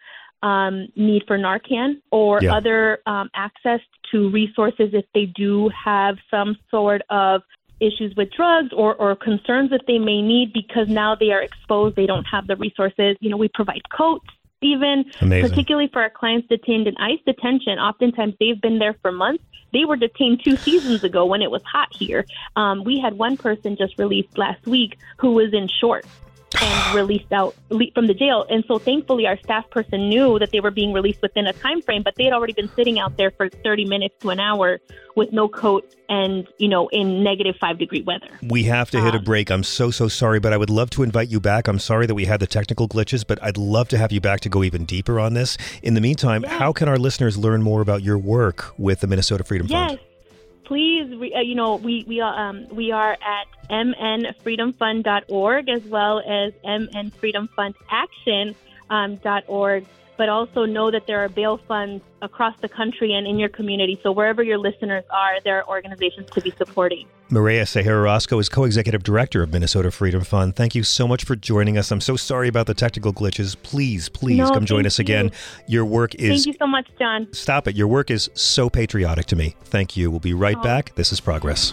S11: um, need for Narcan or
S12: Yeah.
S11: other um, access to resources if they do have some sort of issues with drugs or, or concerns that they may need because now they are exposed, they don't have the resources. You know, we provide coats. Even
S3: Amazing.
S11: particularly for our clients detained in ICE detention, oftentimes they've been there for months. They were detained two seasons ago when it was hot here. Um, we had one person just released last week who was in shorts and released out from the jail. And so thankfully our staff person knew that they were being released within a time frame, but they had already been sitting out there for 30 minutes to an hour with no coat and, you know, in negative 5 degree weather.
S3: We have to hit a um, break. I'm so, so sorry, but I would love to invite you back. I'm sorry that we had the technical glitches, but I'd love to have you back to go even deeper on this. In the meantime, how can our listeners learn more about your work with the Minnesota Freedom
S11: Yes.
S3: Fund?
S11: Please, uh, you know, we we are um, we are at mnfreedomfund.org as well as mnfreedomfundaction.org. um. But also know that there are bail funds across the country and in your community. So wherever your listeners are, there are organizations to be supporting.
S3: Mirella Ceja-Orozco is co-executive director of Minnesota Freedom Fund. Thank you so much for joining us. I'm so sorry about the technical glitches. Please, please
S11: No,
S3: come join us again. Your work is
S11: Thank you so much, John.
S3: Stop it. Your work is so patriotic to me. Thank you. We'll be right
S11: Oh.
S3: back. This is Progress.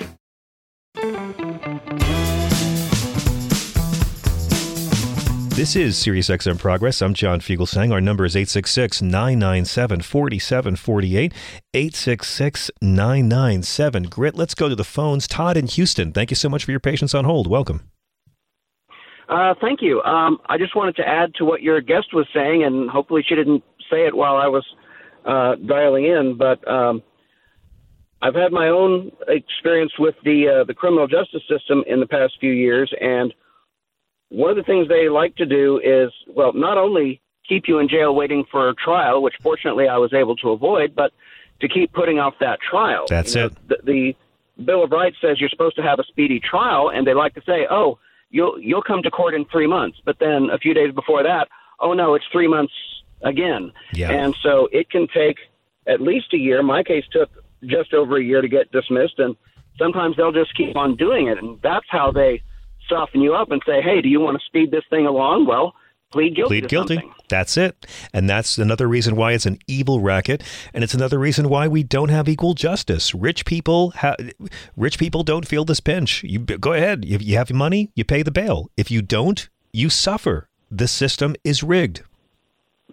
S3: This is SiriusXM Progress. I'm John Fugelsang. Our number is 866 997 4748. 866 997 Grit. Let's go to the phones. Todd in Houston. Thank you so much for your patience on hold. Welcome.
S12: Uh, thank you. Um, I just wanted to add to what your guest was saying, and hopefully she didn't say it while I was uh, dialing in, but um, I've had my own experience with the uh, the criminal justice system in the past few years, and one of the things they like to do is, well, not only keep you in jail waiting for a trial, which fortunately I was able to avoid, but to keep putting off that trial.
S3: That's
S12: you know,
S3: it.
S12: The, the Bill of Rights says you're supposed to have a speedy trial, and they like to say, oh, you'll you'll come to court in three months, but then a few days before that, oh no, it's three months again.
S3: Yeah.
S12: And so it can take at least a year. My case took just over a year to get dismissed, and sometimes they'll just keep on doing it, and that's how they soften you up and say, "Hey, do you want to speed this thing along?" Well, plead guilty.
S3: Plead guilty.
S12: something.
S3: That's it. And that's another reason why it's an evil racket, and it's another reason why we don't have equal justice. Rich people, ha- rich people don't feel this pinch. You go ahead. If you have money, you pay the bail. If you don't, you suffer. The system is rigged.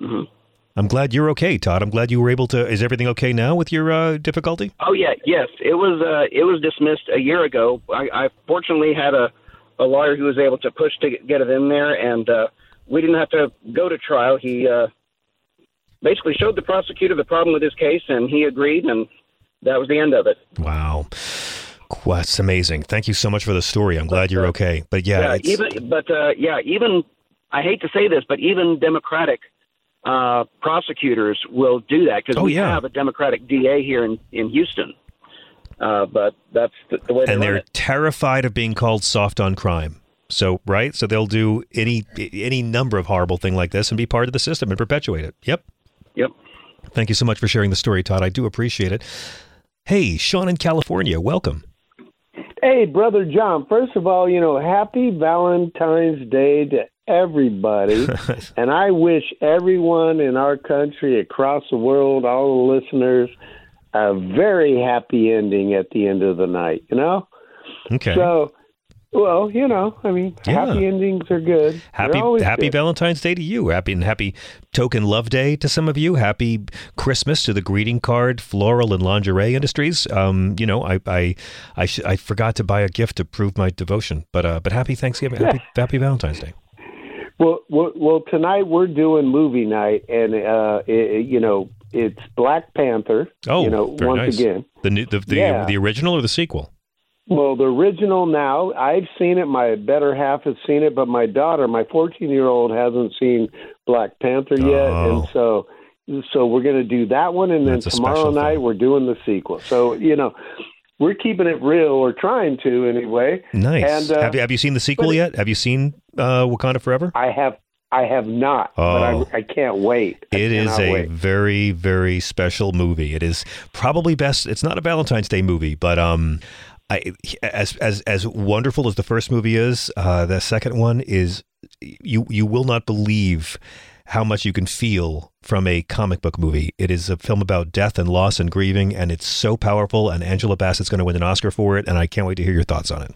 S12: Mhm.
S3: I'm glad you're okay, Todd. I'm glad you were able to. Is everything okay now with your uh, difficulty?
S12: Oh yeah, yes. It was uh, it was dismissed a year ago. I, I fortunately had a, a lawyer who was able to push to get it in there, and uh, we didn't have to go to trial. He uh, basically showed the prosecutor the problem with his case, and he agreed, and that was the end of it.
S3: Wow. That's amazing. Thank you so much for the story. I'm glad you're okay. But yeah, it's,
S12: even but uh, yeah, even I hate to say this, but even Democratic uh, prosecutors will do that because
S3: Oh,
S12: we
S3: yeah.
S12: have a Democratic DA here in in Houston. Uh, but that's the, the way they
S3: and
S12: run
S3: they're
S12: it.
S3: terrified of being called soft on crime. So right, so they'll do any any number of horrible thing like this and be part of the system and perpetuate it. Yep.
S12: Yep.
S3: Thank you so much for sharing the story, Todd. I do appreciate it. Hey, Sean in California, welcome.
S13: Hey, brother John. First of all, you know, happy Valentine's Day to everybody, and I wish everyone in our country, across the world, all the listeners, a very happy ending at the end of the night. You know.
S3: Okay.
S13: So, well, you know, I mean,
S3: Yeah.
S13: happy endings are good.
S3: Happy Happy
S13: good.
S3: Valentine's Day to you. Happy and happy Token Love Day to some of you. Happy Christmas to the greeting card, floral and lingerie industries. Um, you know, I I I, sh- I forgot to buy a gift to prove my devotion, but uh, but happy Thanksgiving, happy, happy Valentine's Day.
S13: Well, well, well, tonight we're doing movie night, and uh, it, you know, it's Black Panther.
S3: Oh,
S13: you know,
S3: very
S13: once
S3: nice.
S13: again.
S3: The new the the,
S13: Yeah.
S3: the original or the sequel?
S13: Well, the original now, I've seen it. My better half has seen it, but my daughter, my 14 year old, hasn't seen Black Panther yet,
S3: Oh.
S13: and so so we're going to do that one, and then tomorrow night we're doing the sequel. So you know, we're keeping it real, or trying to anyway.
S3: Nice.
S13: And uh,
S3: have you have you seen the sequel yet? Have you seen uh, Wakanda Forever?
S13: I have. I have not,
S3: Oh.
S13: but I, I can't wait. I
S3: It is a
S13: wait.
S3: very, very special movie. It is probably best. It's not a Valentine's Day movie, but um, I as as as wonderful as the first movie is, uh, the second one is you you will not believe how much you can feel from a comic book movie. It is a film about death and loss and grieving, and it's so powerful. And Angela Bassett's going to win an Oscar for it, and I can't wait to hear your thoughts on it.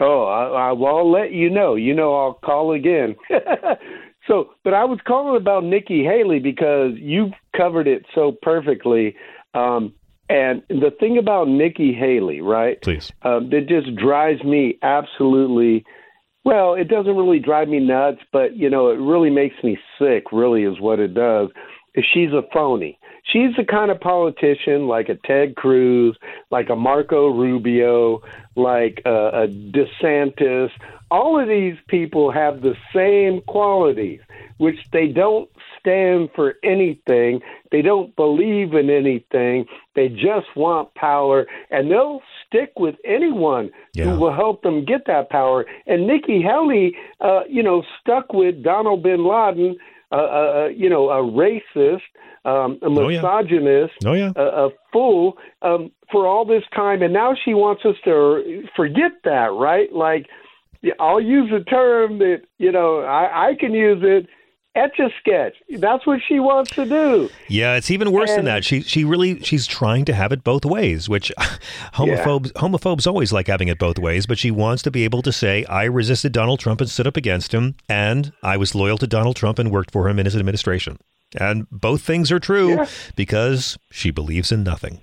S13: Oh, I, I, well, I'll let you know. You know, I'll call again. so, but I was calling about Nikki Haley because you've covered it so perfectly. Um, and the thing about Nikki Haley, right?
S3: Please.
S13: Um, that just drives me absolutely. Well, it doesn't really drive me nuts, but you know, it really makes me sick. Really, is what it does. She's a phony. She's the kind of politician like a Ted Cruz, like a Marco Rubio, like a, a DeSantis, all of these people have the same qualities, which they don't stand for anything. They don't believe in anything. They just want power, and they'll stick with anyone
S3: Yeah.
S13: who will help them get that power. And Nikki Haley, uh, you know, stuck with Donald bin Laden, uh, uh, you know, a racist, um, a
S3: Oh, yeah.
S13: misogynist,
S3: Oh, yeah.
S13: a, a fool um, for all this time, and now she wants us to forget that, right? Like, I'll use a term that you know I, I can use it. Etch a sketch. That's what she wants to do.
S3: Yeah, it's even worse than that. She she really she's trying to have it both ways, which homophobes homophobes always like having it both ways, but she wants to be able to say I resisted Donald Trump and stood up against him and I was loyal to Donald Trump and worked for him in his administration. And both things are true
S13: Yeah.
S3: because she believes in nothing.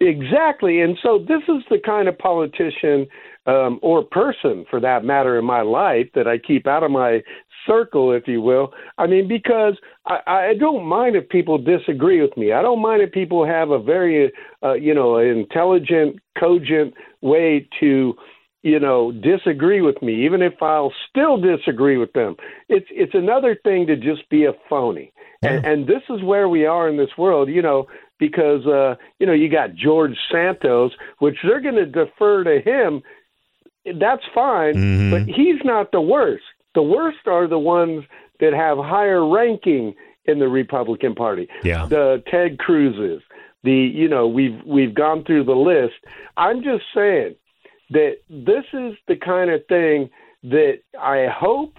S13: Exactly. And so this is the kind of politician um, or person, for that matter, in my life that I keep out of my circle, if you will. I mean, because I, I don't mind if people disagree with me. I don't mind if people have a very, uh, you know, intelligent, cogent way to you know, disagree with me, even if I'll still disagree with them. It's it's another thing to just be a phony. And and this is where we are in this world, you know, because uh, you know, you got George Santos, which they're gonna defer to him. That's fine,
S3: Mhm.
S13: but he's not the worst. The worst are the ones that have higher ranking in the Republican Party.
S3: Yeah.
S13: The Ted Cruz's, the you know, we've we've gone through the list. I'm just saying that this is the kind of thing that I hope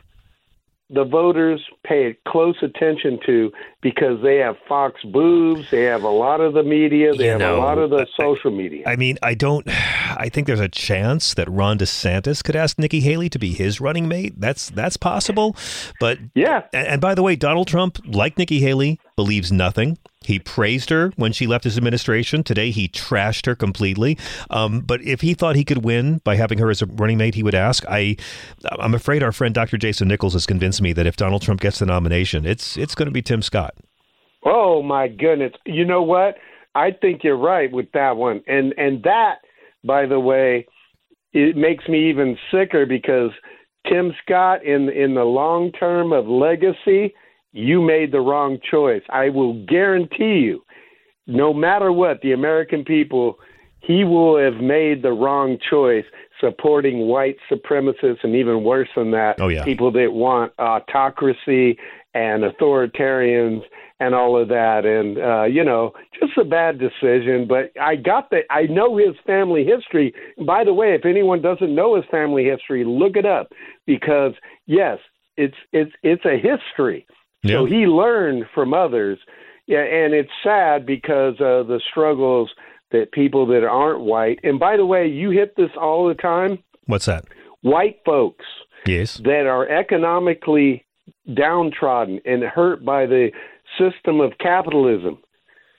S13: the voters pay close attention to because they have Fox boobs, they have a lot of the media, they
S3: You
S13: have
S3: know,
S13: a lot of the social media.
S3: I mean, I don't. I think there's a chance that Ron DeSantis could ask Nikki Haley to be his running mate. That's that's possible, but
S13: yeah.
S3: And, and by the way, Donald Trump, like Nikki Haley, believes nothing. He praised her when she left his administration. Today, he trashed her completely. Um, but if he thought he could win by having her as a running mate, he would ask. I, I'm afraid our friend Dr. Jason Nichols has convinced me that if Donald Trump gets the nomination, it's it's going to be Tim Scott.
S13: Oh my goodness! You know what? I think you're right with that one, and and that, by the way, it makes me even sicker because Tim Scott, in in the long term of legacy, you made the wrong choice. I will guarantee you, no matter what, the American people, he will have made the wrong choice supporting white supremacists and even worse than that,
S3: Oh, yeah.
S13: people that want autocracy and authoritarians and all of that. And, uh, you know, just a bad decision. But I got that. I know his family history. By the way, if anyone doesn't know his family history, look it up because, yes, it's, it's, it's a history. So he learned from others. Yeah, and it's sad because of the struggles that people that aren't white. And by the way, you hit this all the time.
S3: What's that?
S13: White folks
S3: Yes.
S13: that are economically downtrodden and hurt by the system of capitalism,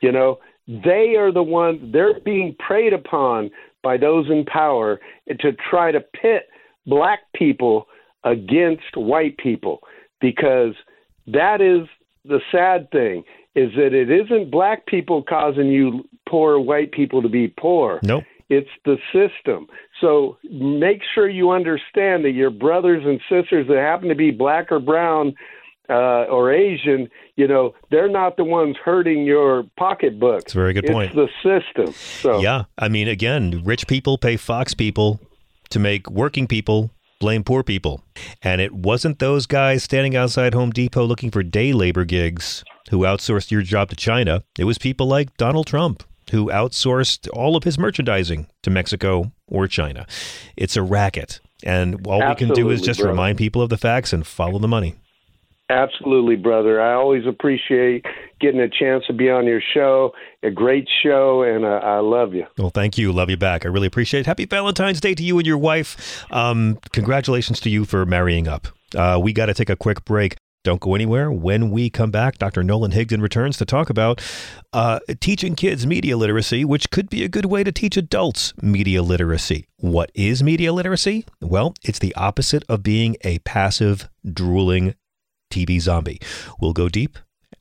S13: you know, they are the ones they're being preyed upon by those in power to try to pit black people against white people because that is the sad thing is that it isn't black people causing you poor white people to be poor.
S3: Nope.
S13: It's the system. So make sure you understand that your brothers and sisters that happen to be black or brown uh, or Asian, you know, they're not the ones hurting your pocketbook.
S3: It's a very good
S13: it's
S3: point.
S13: the system. So
S3: Yeah, I mean, again, rich people pay Fox people to make working people blame poor people. And it wasn't those guys standing outside Home Depot looking for day labor gigs who outsourced your job to China. It was people like Donald Trump who outsourced all of his merchandising to Mexico or China. It's a racket. And all we can do is just
S13: brother.
S3: remind people of the facts and follow the money.
S13: Absolutely, brother. I always appreciate getting a chance to be on your show. A great show, and uh, I love you.
S3: Well, thank you. Love you back. I really appreciate it. Happy Valentine's Day to you and your wife. Um, congratulations to you for marrying up. Uh, we got to take a quick break. Don't go anywhere. When we come back, Dr. Nolan Higdon returns to talk about uh, teaching kids media literacy, which could be a good way to teach adults media literacy. What is media literacy? Well, it's the opposite of being a passive, drooling TV zombie. We'll go deep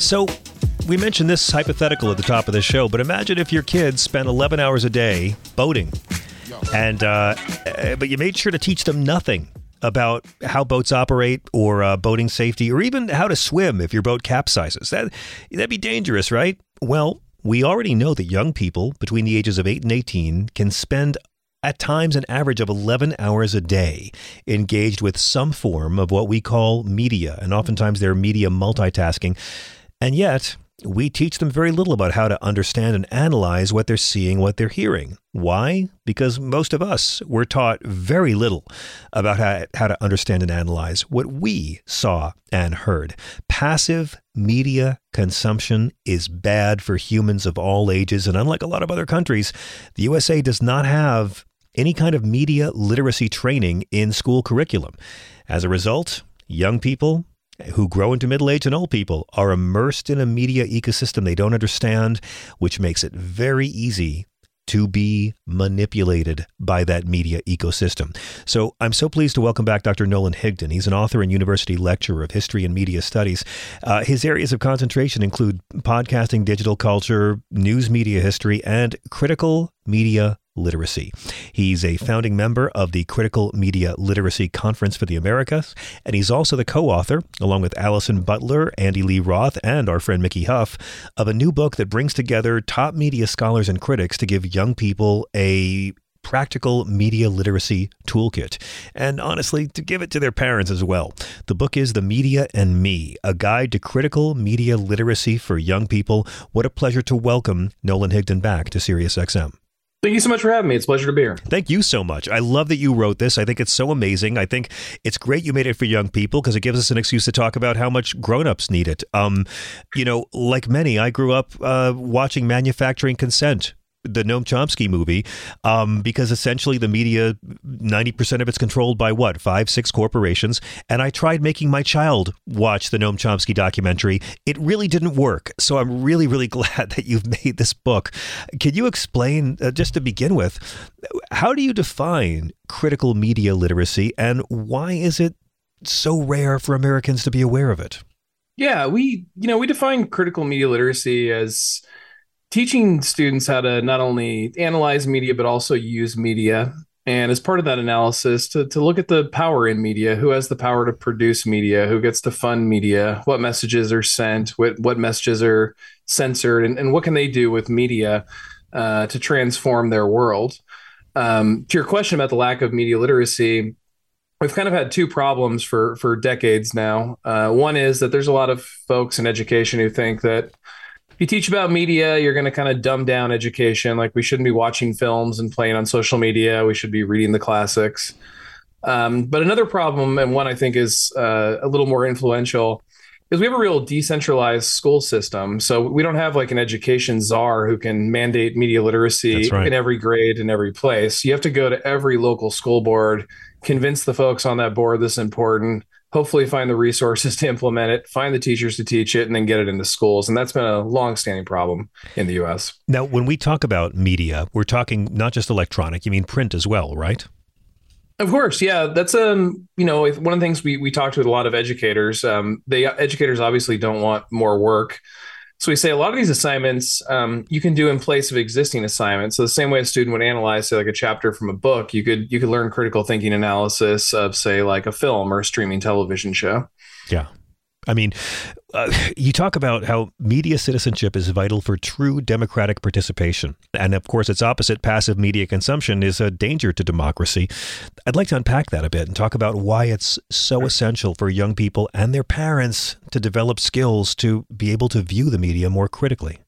S3: So, we mentioned this hypothetical at the top of the show, but imagine if your kids spent 11 hours a day boating, and uh, uh, but you made sure to teach them nothing about how boats operate or uh, boating safety or even how to swim if your boat capsizes. That that'd be dangerous, right? Well, we already know that young people between the ages of 8 and 18 can spend at times an average of 11 hours a day engaged with some form of what we call media, and oftentimes they're media multitasking. And yet, we teach them very little about how to understand and analyze what they're seeing, what they're hearing. Why? Because most of us were taught very little about how, how to understand and analyze what we saw and heard. Passive media consumption is bad for humans of all ages, and unlike a lot of other countries, the USA does not have any kind of media literacy training in school curriculum. As a result, young people who grow into middle age and old people are immersed in a media ecosystem they don't understand, which makes it very easy to be manipulated by that media ecosystem. So I'm so pleased to welcome back Dr. Nolan Higdon. He's an author and university lecturer of history and media studies. Uh, his areas of concentration include podcasting, digital culture, news media history, and critical media literacy. He's a founding member of the Critical Media Literacy Conference for the Americas, and he's also the co author, along with Allison Butler, Andy Lee Roth, and our friend Mickey Huff, of a new book that brings together top media scholars and critics to give young people a practical media literacy toolkit, and honestly, to give it to their parents as well. The book is The Media and Me, a guide to critical media literacy for young people. What a pleasure to welcome Nolan Higdon back to SiriusXM.
S14: Thank you so much for having me. It's a pleasure to be here.
S3: Thank you so much. I love that you wrote this. I think it's so amazing. I think it's great you made it for young people because it gives us an excuse to talk about how much grown-ups need it. Um, you know, like many, I grew up uh, watching Manufacturing Consent the Noam Chomsky movie, um, because essentially the media, 90% of it's controlled by what, five, six corporations. And I tried making my child watch the Noam Chomsky documentary. It really didn't work. So I'm really, really glad that you've made this book. Can you explain, uh, just to begin with, how do you define critical media literacy and why is it so rare for Americans to be aware of it?
S14: Yeah, we, you know, we define critical media literacy as teaching students how to not only analyze media but also use media. And as part of that analysis to, to look at the power in media who has the power to produce media who gets to fund media what messages are sent what, what messages are censored and, and what can they do with media uh, to transform their world. Um, to your question about the lack of media literacy we've kind of had two problems for for decades now. Uh, one is that there's a lot of folks in education who think that you teach about media, you're going to kind of dumb down education. Like we shouldn't be watching films and playing on social media. We should be reading the classics. Um, but another problem, and one I think is uh, a little more influential, is we have a real decentralized school system. So we don't have like an education czar who can mandate media literacy right. in every grade in every place. You have to go to every local school board, convince the folks on that board this is important, hopefully find the resources to implement it, find the teachers to teach it, and then get it into schools. And that's been a long-standing problem in the U.S.
S3: Now, when we talk about media, we're talking not just electronic; you mean print as well, right?
S14: Of course, yeah. That's um, you know, one of the things we we talked with a lot of educators. Um, they educators obviously don't want more work, so we say a lot of these assignments um, you can do in place of existing assignments. So the same way a student would analyze, say, like a chapter from a book, you could you could learn critical thinking analysis of, say, like a film or a streaming television show.
S3: Yeah. I mean, uh, you talk about how media citizenship is vital for true democratic participation. And of course, its opposite, passive media consumption, is a danger to democracy. I'd like to unpack that a bit and talk about why it's so essential for young people and their parents to develop skills to be able to view the media more critically.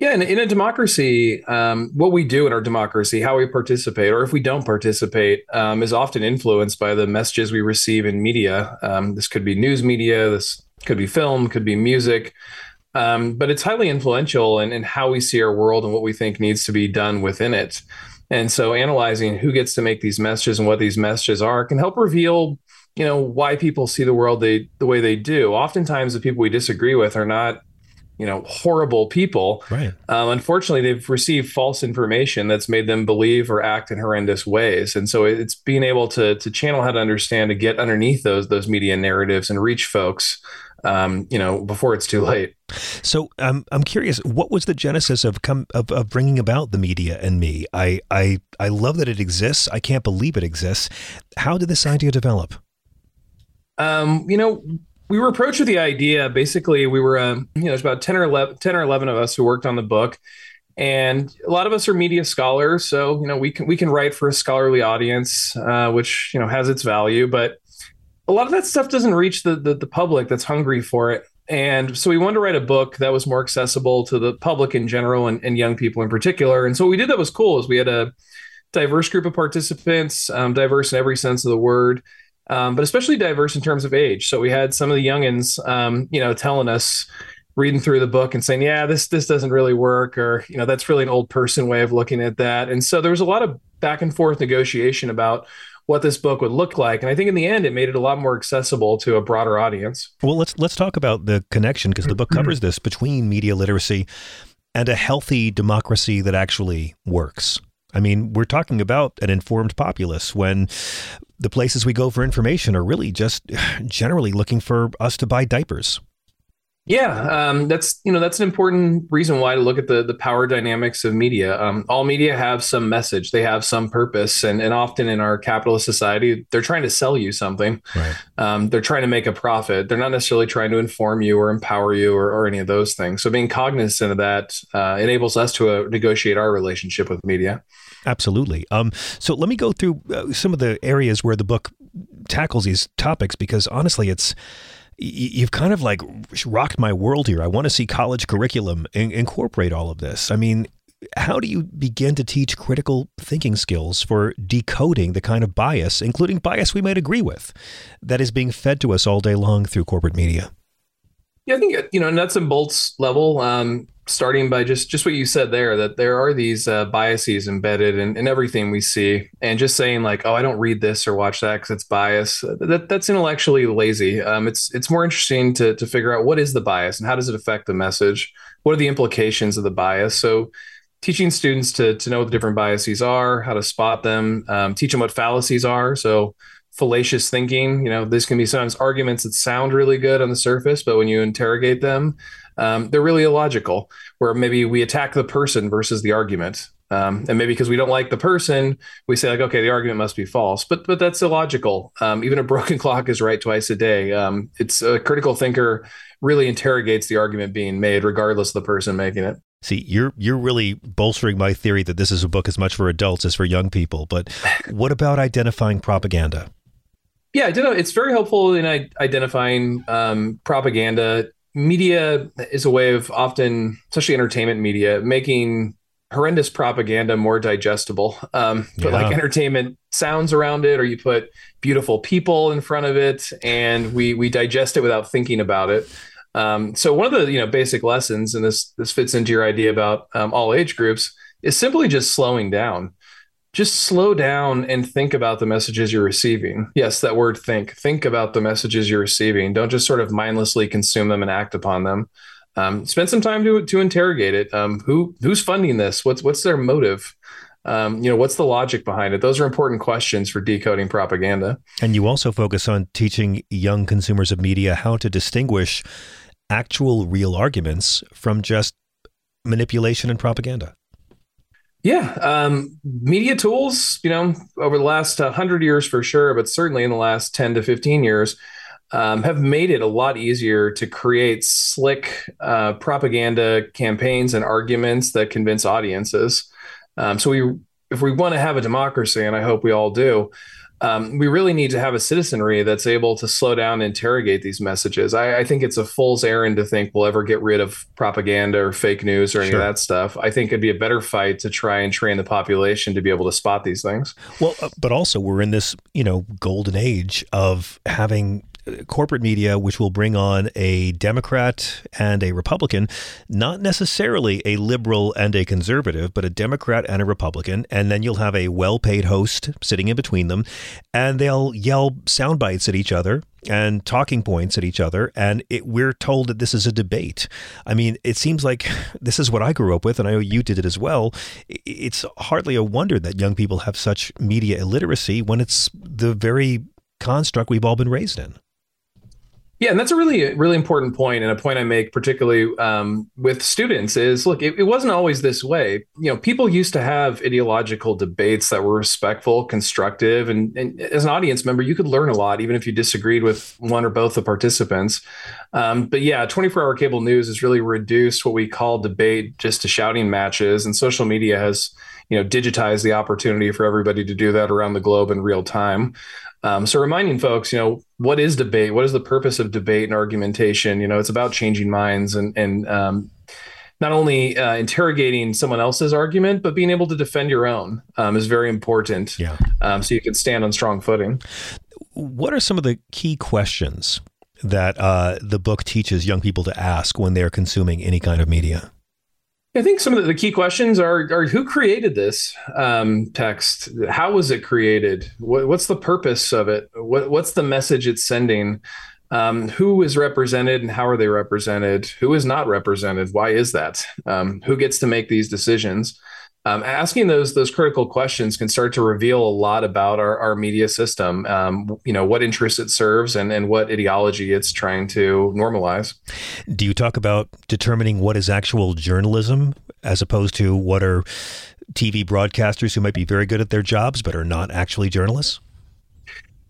S14: Yeah, in, in a democracy, um, what we do in our democracy, how we participate, or if we don't participate, um, is often influenced by the messages we receive in media. Um, this could be news media, this could be film, could be music, um, but it's highly influential in, in how we see our world and what we think needs to be done within it. And so, analyzing who gets to make these messages and what these messages are can help reveal you know why people see the world they the way they do oftentimes the people we disagree with are not you know horrible people.
S3: Right.
S14: Um, unfortunately they've received false information that's made them believe or act in horrendous ways. And so it's being able to to channel how to understand to get underneath those those media narratives and reach folks um, you know before it's too late.
S3: So um, i'm curious what was the genesis of come of, of bringing about the media and me? I i i love that it exists. I can't believe it exists. How did this idea develop?
S14: Um, you know, we were approached with the idea. Basically, we were, um, you know, there's about 10 or 11, 10 or 11 of us who worked on the book. And a lot of us are media scholars. So, you know, we can, we can write for a scholarly audience, uh, which, you know, has its value. But a lot of that stuff doesn't reach the, the, the public that's hungry for it. And so we wanted to write a book that was more accessible to the public in general and, and young people in particular. And so what we did that was cool is we had a diverse group of participants, um, diverse in every sense of the word um, but especially diverse in terms of age. So we had some of the youngins, um, you know, telling us, reading through the book and saying, "Yeah, this this doesn't really work," or you know, that's really an old person way of looking at that. And so there was a lot of back and forth negotiation about what this book would look like. And I think in the end, it made it a lot more accessible to a broader audience.
S3: Well, let's let's talk about the connection because the book covers this between media literacy and a healthy democracy that actually works. I mean, we're talking about an informed populace when the places we go for information are really just generally looking for us to buy diapers.
S14: Yeah, um, that's you know that's an important reason why to look at the the power dynamics of media. Um, all media have some message, they have some purpose, and and often in our capitalist society, they're trying to sell you something.
S3: Right.
S14: Um, they're trying to make a profit. They're not necessarily trying to inform you or empower you or, or any of those things. So being cognizant of that uh, enables us to uh, negotiate our relationship with media.
S3: Absolutely. Um, so let me go through uh, some of the areas where the book tackles these topics because honestly, it's you've kind of like rocked my world here. I want to see college curriculum in- incorporate all of this. I mean, how do you begin to teach critical thinking skills for decoding the kind of bias, including bias we might agree with, that is being fed to us all day long through corporate media?
S14: Yeah, I think you know nuts and bolts level. Um, starting by just just what you said there, that there are these uh, biases embedded in, in everything we see, and just saying like, oh, I don't read this or watch that because it's bias. That that's intellectually lazy. Um, it's it's more interesting to to figure out what is the bias and how does it affect the message. What are the implications of the bias? So teaching students to to know what the different biases are, how to spot them, um, teach them what fallacies are. So fallacious thinking. You know, this can be sometimes arguments that sound really good on the surface, but when you interrogate them, um, they're really illogical. Where maybe we attack the person versus the argument, um, and maybe because we don't like the person, we say like, okay, the argument must be false. But but that's illogical. Um, even a broken clock is right twice a day. Um, it's a critical thinker really interrogates the argument being made, regardless of the person making it.
S3: See, you're you're really bolstering my theory that this is a book as much for adults as for young people. But what about identifying propaganda?
S14: Yeah, it's very helpful in identifying um, propaganda. Media is a way of often, especially entertainment media, making horrendous propaganda more digestible. Um, put yeah. like entertainment sounds around it, or you put beautiful people in front of it, and we we digest it without thinking about it. Um, so one of the you know basic lessons, and this this fits into your idea about um, all age groups, is simply just slowing down just slow down and think about the messages you're receiving. Yes, that word think. Think about the messages you're receiving. Don't just sort of mindlessly consume them and act upon them. Um, spend some time to to interrogate it. Um, who who's funding this? What's what's their motive? Um, you know, what's the logic behind it? Those are important questions for decoding propaganda.
S3: And you also focus on teaching young consumers of media how to distinguish actual real arguments from just manipulation and propaganda.
S14: Yeah, um, media tools, you know, over the last uh, hundred years for sure, but certainly in the last ten to fifteen years, um, have made it a lot easier to create slick uh, propaganda campaigns and arguments that convince audiences. Um, so we, if we want to have a democracy, and I hope we all do, um, we really need to have a citizenry that's able to slow down and interrogate these messages. I, I, think it's a fool's errand to think we'll ever get rid of propaganda or fake news or any sure. of that stuff. I think it'd be a better fight to try and train the population to be able to spot these things.
S3: Well, uh, but also we're in this, you know, golden age of having corporate media, which will bring on a Democrat and a Republican, not necessarily a liberal and a conservative, but a Democrat and a Republican. And then you'll have a well paid host sitting in between them, and they'll yell sound bites at each other and talking points at each other. And it, we're told that this is a debate. I mean, it seems like this is what I grew up with, and I know you did it as well. It's hardly a wonder that young people have such media illiteracy when it's the very construct we've all been raised in.
S14: Yeah, and that's a really, really important point, and a point I make particularly um, with students is: look, it, it, wasn't always this way. You know, people used to have ideological debates that were respectful, constructive, and, and as an audience member, you could learn a lot, even if you disagreed with one or both the participants. Um, but yeah, 24-hour cable news has really reduced what we call debate just to shouting matches, and social media has you know digitized the opportunity for everybody to do that around the globe in real time. Um, so reminding folks, you know, what is debate? What is the purpose of debate and argumentation? You know, it's about changing minds and and um, not only uh, interrogating someone else's argument, but being able to defend your own um, is very important.
S3: Yeah.
S14: Um, so you can stand on strong footing.
S3: What are some of the key questions that uh, the book teaches young people to ask when they're consuming any kind of media?
S14: I think some of the key questions are, are who created this um, text? How was it created? What, what's the purpose of it? What, what's the message it's sending? Um, who is represented and how are they represented? Who is not represented? Why is that? Um, who gets to make these decisions? Um, asking those those critical questions can start to reveal a lot about our, our media system. Um, you know what interests it serves and and what ideology it's trying to normalize.
S3: Do you talk about determining what is actual journalism as opposed to what are TV broadcasters who might be very good at their jobs but are not actually journalists?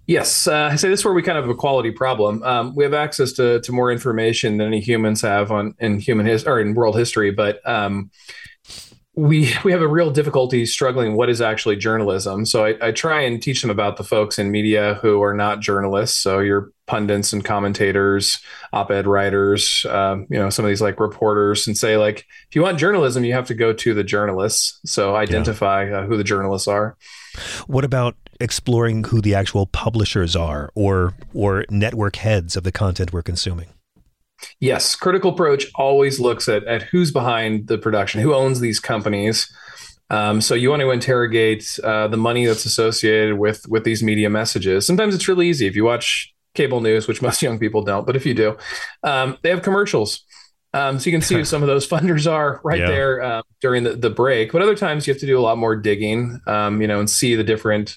S14: Yes, uh, I say this is where we kind of have a quality problem. Um, we have access to, to more information than any humans have on in human his or in world history, but um, we we have a real difficulty struggling what is actually journalism. So I, I, try and teach them about the folks in media who are not journalists. So your pundits and commentators, op-ed writers, um, you know, some of these like reporters, and say like, if you want journalism, you have to go to the journalists. So identify yeah. uh, who the journalists are.
S3: What about exploring who the actual publishers are, or or network heads of the content we're consuming?
S14: Yes, Critical Approach always looks at, at who's behind the production, who owns these companies. Um, so you want to interrogate uh, the money that's associated with with these media messages. Sometimes it's really easy if you watch cable news, which most young people don't, but if you do, um, they have commercials. Um, so you can see who some of those funders are right yeah. there uh, during the, the break. But other times you have to do a lot more digging, um, you know, and see the different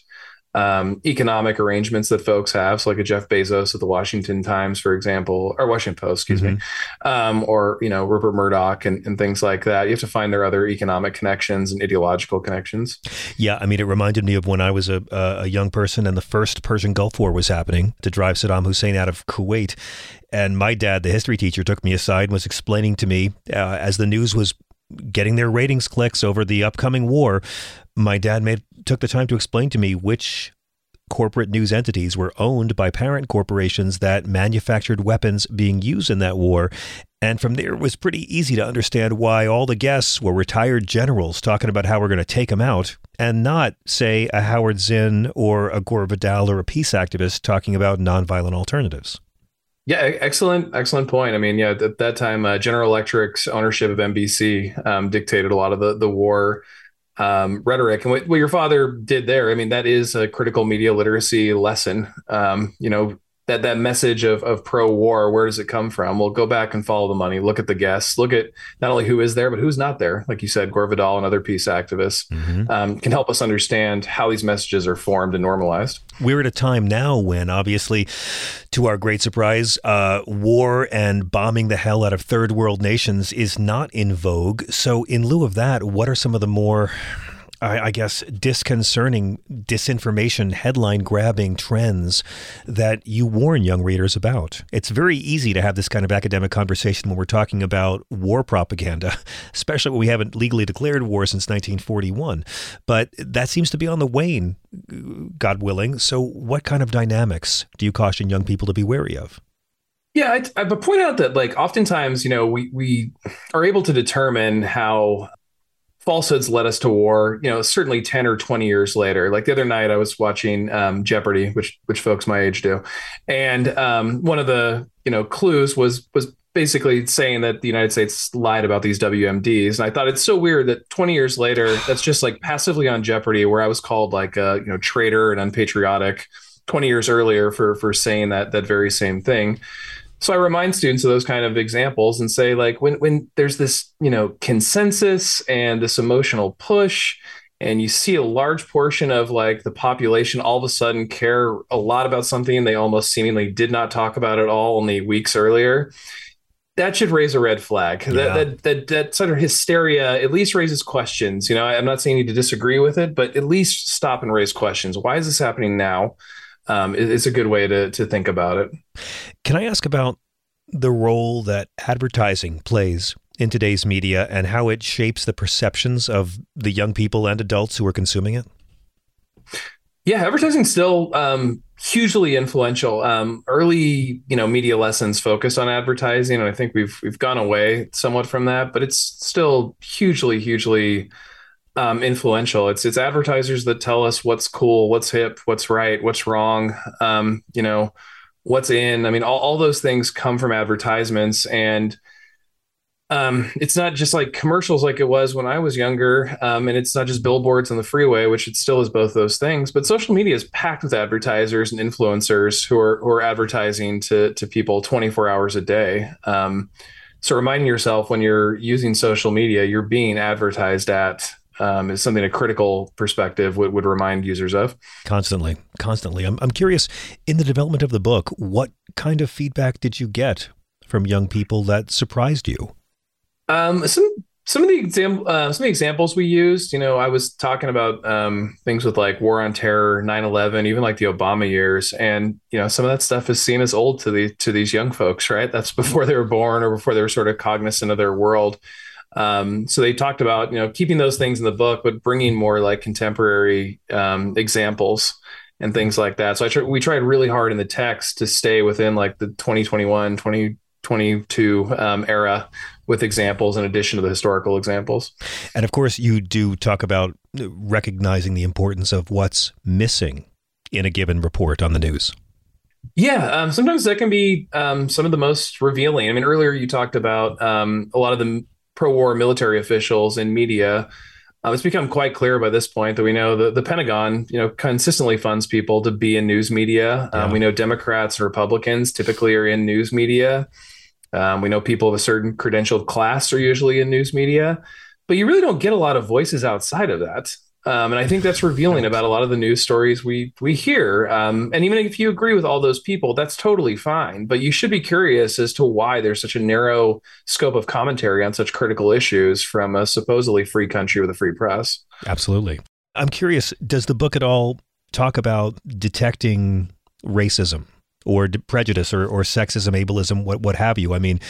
S14: um, economic arrangements that folks have. So like a Jeff Bezos at the Washington Times, for example, or Washington Post, excuse mm-hmm. me, um, or, you know, Rupert Murdoch and, and things like that. You have to find their other economic connections and ideological connections.
S3: Yeah. I mean, it reminded me of when I was a, a young person and the first Persian Gulf War was happening to drive Saddam Hussein out of Kuwait. And my dad, the history teacher, took me aside and was explaining to me uh, as the news was getting their ratings clicks over the upcoming war, my dad made took the time to explain to me which corporate news entities were owned by parent corporations that manufactured weapons being used in that war. And from there, it was pretty easy to understand why all the guests were retired generals talking about how we're going to take them out, and not, say, a Howard Zinn or a Gore Vidal or a peace activist talking about nonviolent alternatives.
S14: Yeah, excellent, excellent point. I mean, yeah, at that time, uh, General Electric's ownership of NBC um, dictated a lot of the the war um, rhetoric. And what, what, your father did there, I mean, that is a critical media literacy lesson. Um, you know, that that message of, of pro-war where does it come from? Well go back and follow the money. Look at the guests. Look at not only who is there but who's not there. Like you said gore vidal and other peace activists mm-hmm. um, can help us understand how these messages are formed and normalized.
S3: We're at a time now when obviously to our great surprise uh, war and bombing the hell out of third world nations is not in vogue. So in lieu of that what are some of the more I, guess, disconcerting disinformation headline grabbing trends that you warn young readers about. It's very easy to have this kind of academic conversation when we're talking about war propaganda, especially when we haven't legally declared war since 1941. But that seems to be on the wane, God willing. So, what kind of dynamics do you caution young people to be wary of?
S14: Yeah, I, I point out that like oftentimes, you know, we we are able to determine how falsehoods led us to war you know certainly 10 or 20 years later. Like the other night i was watching um, jeopardy which which folks my age do. And um, one of the you know clues was was basically saying that the united states lied about these wmds and i thought it's so weird that 20 years later that's just like passively on jeopardy where i was called like a you know traitor and unpatriotic 20 years earlier for for saying that that very same thing so I remind students of those kind of examples and say, like, when when there's this, you know, consensus and this emotional push, and you see a large portion of like the population all of a sudden care a lot about something they almost seemingly did not talk about at all only weeks earlier. That should raise a red flag. Yeah. That, that that that sort of hysteria at least raises questions. You know, I'm not saying you need to disagree with it, but at least stop and raise questions. Why is this happening now? Um, it's a good way to to think about it.
S3: Can I ask about the role that advertising plays in today's media and how it shapes the perceptions of the young people and adults who are consuming it?
S14: Yeah, advertising still um, hugely influential. Um, early, you know, media lessons focused on advertising, and I think we've we've gone away somewhat from that, but it's still hugely, hugely um, influential. It's it's advertisers that tell us what's cool, what's hip, what's right, what's wrong. Um, you know, what's in. I mean, all, all those things come from advertisements, and um, it's not just like commercials like it was when I was younger, um, and it's not just billboards on the freeway, which it still is both those things. But social media is packed with advertisers and influencers who are who are advertising to to people 24 hours a day. Um, so reminding yourself when you're using social media, you're being advertised at um, is something a critical perspective would, would remind users of.
S3: Constantly, constantly. I'm, I'm curious, in the development of the book, what kind of feedback did you get from young people that surprised you?
S14: Um, some some of the exam- uh, some of the examples we used, you know, I was talking about um, things with like war on terror, 9/11, even like the Obama years, and you know, some of that stuff is seen as old to the to these young folks, right? That's before they were born or before they were sort of cognizant of their world. Um, so they talked about you know keeping those things in the book, but bringing more like contemporary um, examples and things like that. So I tr- we tried really hard in the text to stay within like the 2021, 2022 um, era with examples in addition to the historical examples.
S3: And of course, you do talk about recognizing the importance of what's missing in a given report on the news.
S14: Yeah, um, sometimes that can be um, some of the most revealing. I mean, earlier you talked about um, a lot of the pro-war military officials and media. Uh, it's become quite clear by this point that we know that the Pentagon, you know, consistently funds people to be in news media. Um, we know Democrats and Republicans typically are in news media. Um, we know people of a certain credentialed class are usually in news media, but you really don't get a lot of voices outside of that. Um, and I think that's revealing about a lot of the news stories we we hear. Um, and even if you agree with all those people, that's totally fine. But you should be curious as to why there's such a narrow scope of commentary on such critical issues from a supposedly free country with a free press.
S3: Absolutely. I'm curious. Does the book at all talk about detecting racism? or prejudice or, or sexism, ableism, what what have you. I mean,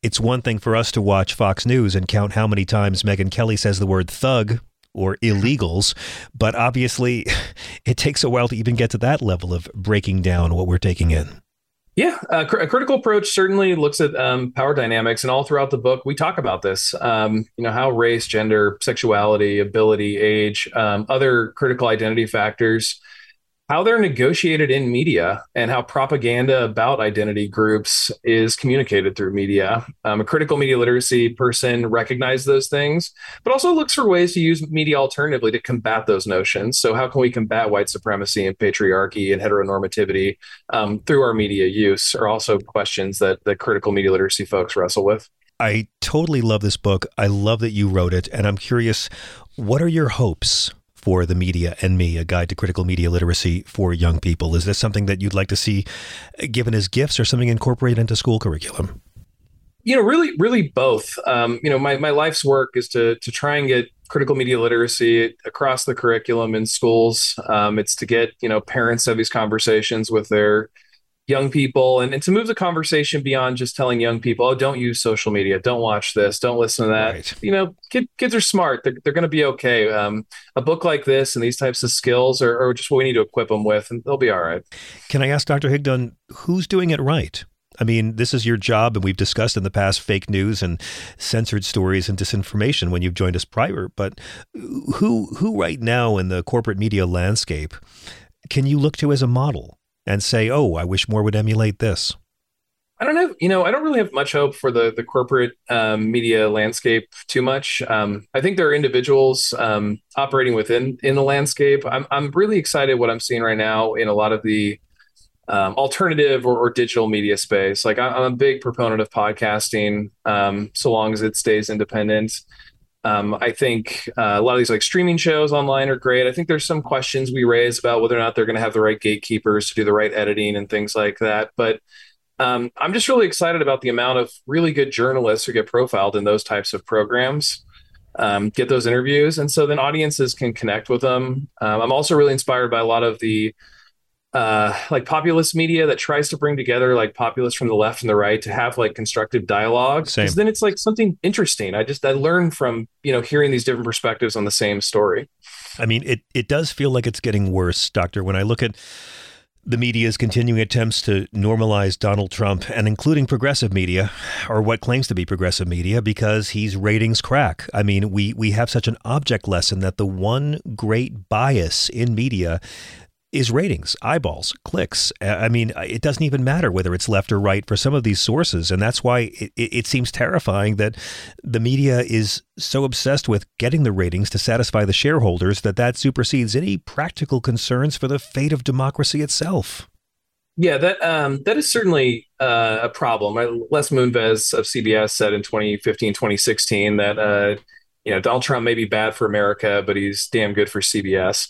S3: it's one thing for us to watch Fox News and count how many times Megyn Kelly says the word thug or illegals. But obviously, it takes a while to even get to that level of breaking down what we're taking in.
S14: Yeah, a critical approach certainly looks at um, power dynamics, and all throughout the book, we talk about this. Um, you know, how race, gender, sexuality, ability, age, um, other critical identity factors how they're negotiated in media and how propaganda about identity groups is communicated through media. Um, a critical media literacy person recognizes those things, but also looks for ways to use media alternatively to combat those notions. So, how can we combat white supremacy and patriarchy and heteronormativity um, through our media use? Are also questions that the critical media literacy folks wrestle with.
S3: I totally love this book. I love that you wrote it, and I'm curious, what are your hopes for the media and me, a guide to critical media literacy for young people. Is this something that you'd like to see given as gifts or something incorporated into school curriculum?
S14: You know, really, really both. Um, you know, my, my life's work is to to try and get critical media literacy across the curriculum in schools. Um, it's to get you know parents have these conversations with their young people and, and to move the conversation beyond just telling young people, oh, don't use social media, don't watch this, don't listen to that. Right. You know, kid, kids are smart. They're, they're going to be okay. Um, a book like this and these types of skills are, are just what we need to equip them with, and they'll be all right.
S3: Can I ask Dr. Higdon, who's doing it right? I mean, this is your job, and we've discussed in the past fake news and censored stories and disinformation when you've joined us prior. But who, who right now in the corporate media landscape can you look to as a model? And say, oh, I wish more would emulate this?
S14: I don't know. You know, I don't really have much hope for the the corporate um, media landscape too much. Um, I think there are individuals um, operating within in the landscape. I'm I'm really excited what I'm seeing right now in a lot of the um, alternative or, or, digital media space. Like I, am a big proponent of podcasting, um, so long as it stays independent. Um, I think uh, a lot of these like streaming shows online are great. I think there's some questions we raise about whether or not they're going to have the right gatekeepers to do the right editing and things like that. But um, I'm just really excited about the amount of really good journalists who get profiled in those types of programs, um, get those interviews, and so then audiences can connect with them. Um, I'm also really inspired by a lot of the uh, like populist media that tries to bring together like populists from the left and the right to have like constructive dialogue. Because then it's like something interesting. I just I learn from you know hearing these different perspectives on the same story.
S3: I mean, it it does feel like it's getting worse, Doctor. When I look at the media's continuing attempts to normalize Donald Trump and including progressive media or what claims to be progressive media because he's ratings crack. I mean, we we have such an object lesson that the one great bias in media is ratings, eyeballs, clicks. I mean, it doesn't even matter whether it's left or right for some of these sources. And that's why it, it, seems terrifying that the media is so obsessed with getting the ratings to satisfy the shareholders that that supersedes any practical concerns for the fate of democracy itself.
S14: Yeah, that um, that is certainly uh, a problem. Les Moonves of CBS said in 2015, 2016 that uh, you know Donald Trump may be bad for America, but he's damn good for CBS.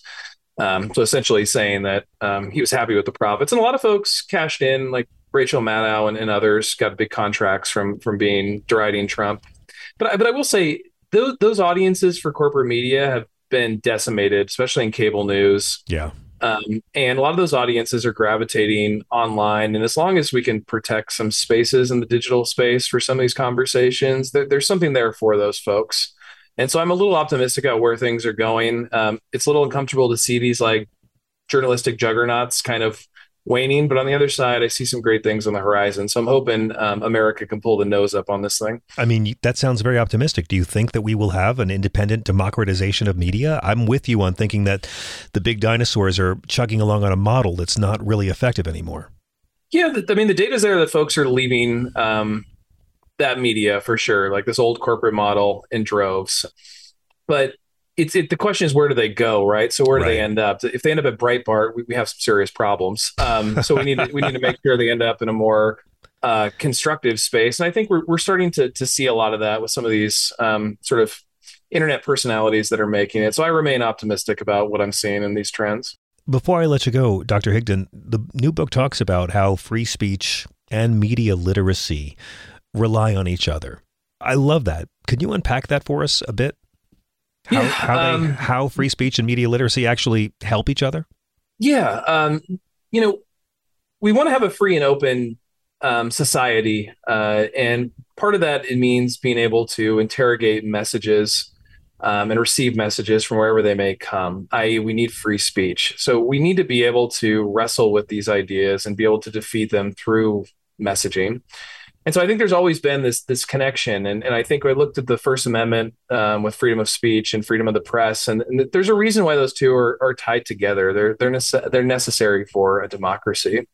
S14: Um, so essentially saying that um, he was happy with the profits, and a lot of folks cashed in, like Rachel Maddow and, and others, got big contracts from from being deriding Trump. But I, but I will say those those audiences for corporate media have been decimated, especially in cable news.
S3: Yeah.
S14: Um, and a lot of those audiences are gravitating online. And as long as we can protect some spaces in the digital space for some of these conversations, there, there's something there for those folks. And so I'm a little optimistic about where things are going. Um, it's a little uncomfortable to see these like journalistic juggernauts kind of waning, but on the other side, I see some great things on the horizon. So I'm hoping um, America can pull the nose up on this thing.
S3: I mean, that sounds very optimistic. Do you think that we will have an independent democratization of media? I'm with you on thinking that the big dinosaurs are chugging along on a model that's not really effective anymore.
S14: Yeah, I mean, the data is there that folks are leaving um, that media for sure, like this old corporate model in droves. But it's it, the question is where do they go, right? So where do right. they end up? If they end up at Breitbart, we, we have some serious problems. Um, so we need to, we need to make sure they end up in a more uh, constructive space. And I think we're we're starting to to see a lot of that with some of these um, sort of internet personalities that are making it. So I remain optimistic about what I'm seeing in these trends.
S3: Before I let you go, Dr. Higdon, the new book talks about how free speech and media literacy rely on each other. I love that. Can you unpack that for us a bit? How,
S14: yeah,
S3: how, they, um, how free speech and media literacy actually help each other?
S14: Yeah. Um, you know, we want to have a free and open um, society. Uh, and part of that, it means being able to interrogate messages um, and receive messages from wherever they may come, i.e., we need free speech. So we need to be able to wrestle with these ideas and be able to defeat them through messaging. And so I think there's always been this this connection, and, and I think I looked at the First Amendment um, with freedom of speech and freedom of the press, and, and there's a reason why those two are, are tied together. They're they're nece- they're necessary for a democracy.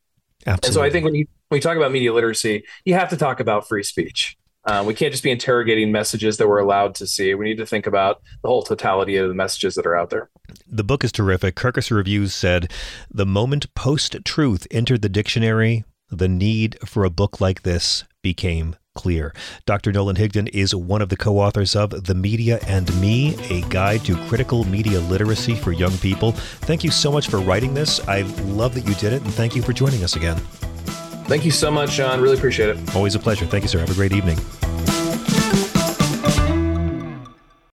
S3: Absolutely.
S14: And so I think when you when you talk about media literacy, you have to talk about free speech. Uh, we can't just be interrogating messages that we're allowed to see. We need to think about the whole totality of the messages that are out there.
S3: The book is terrific. Kirkus Reviews said, The moment post truth entered the dictionary, the need for a book like this became clear. Dr. Nolan Higdon is one of the co authors of The Media and Me, a guide to critical media literacy for young people. Thank you so much for writing this. I love that you did it, and thank you for joining us again.
S14: Thank you so much, John. Really appreciate it.
S3: Always a pleasure. Thank you, sir. Have a great evening.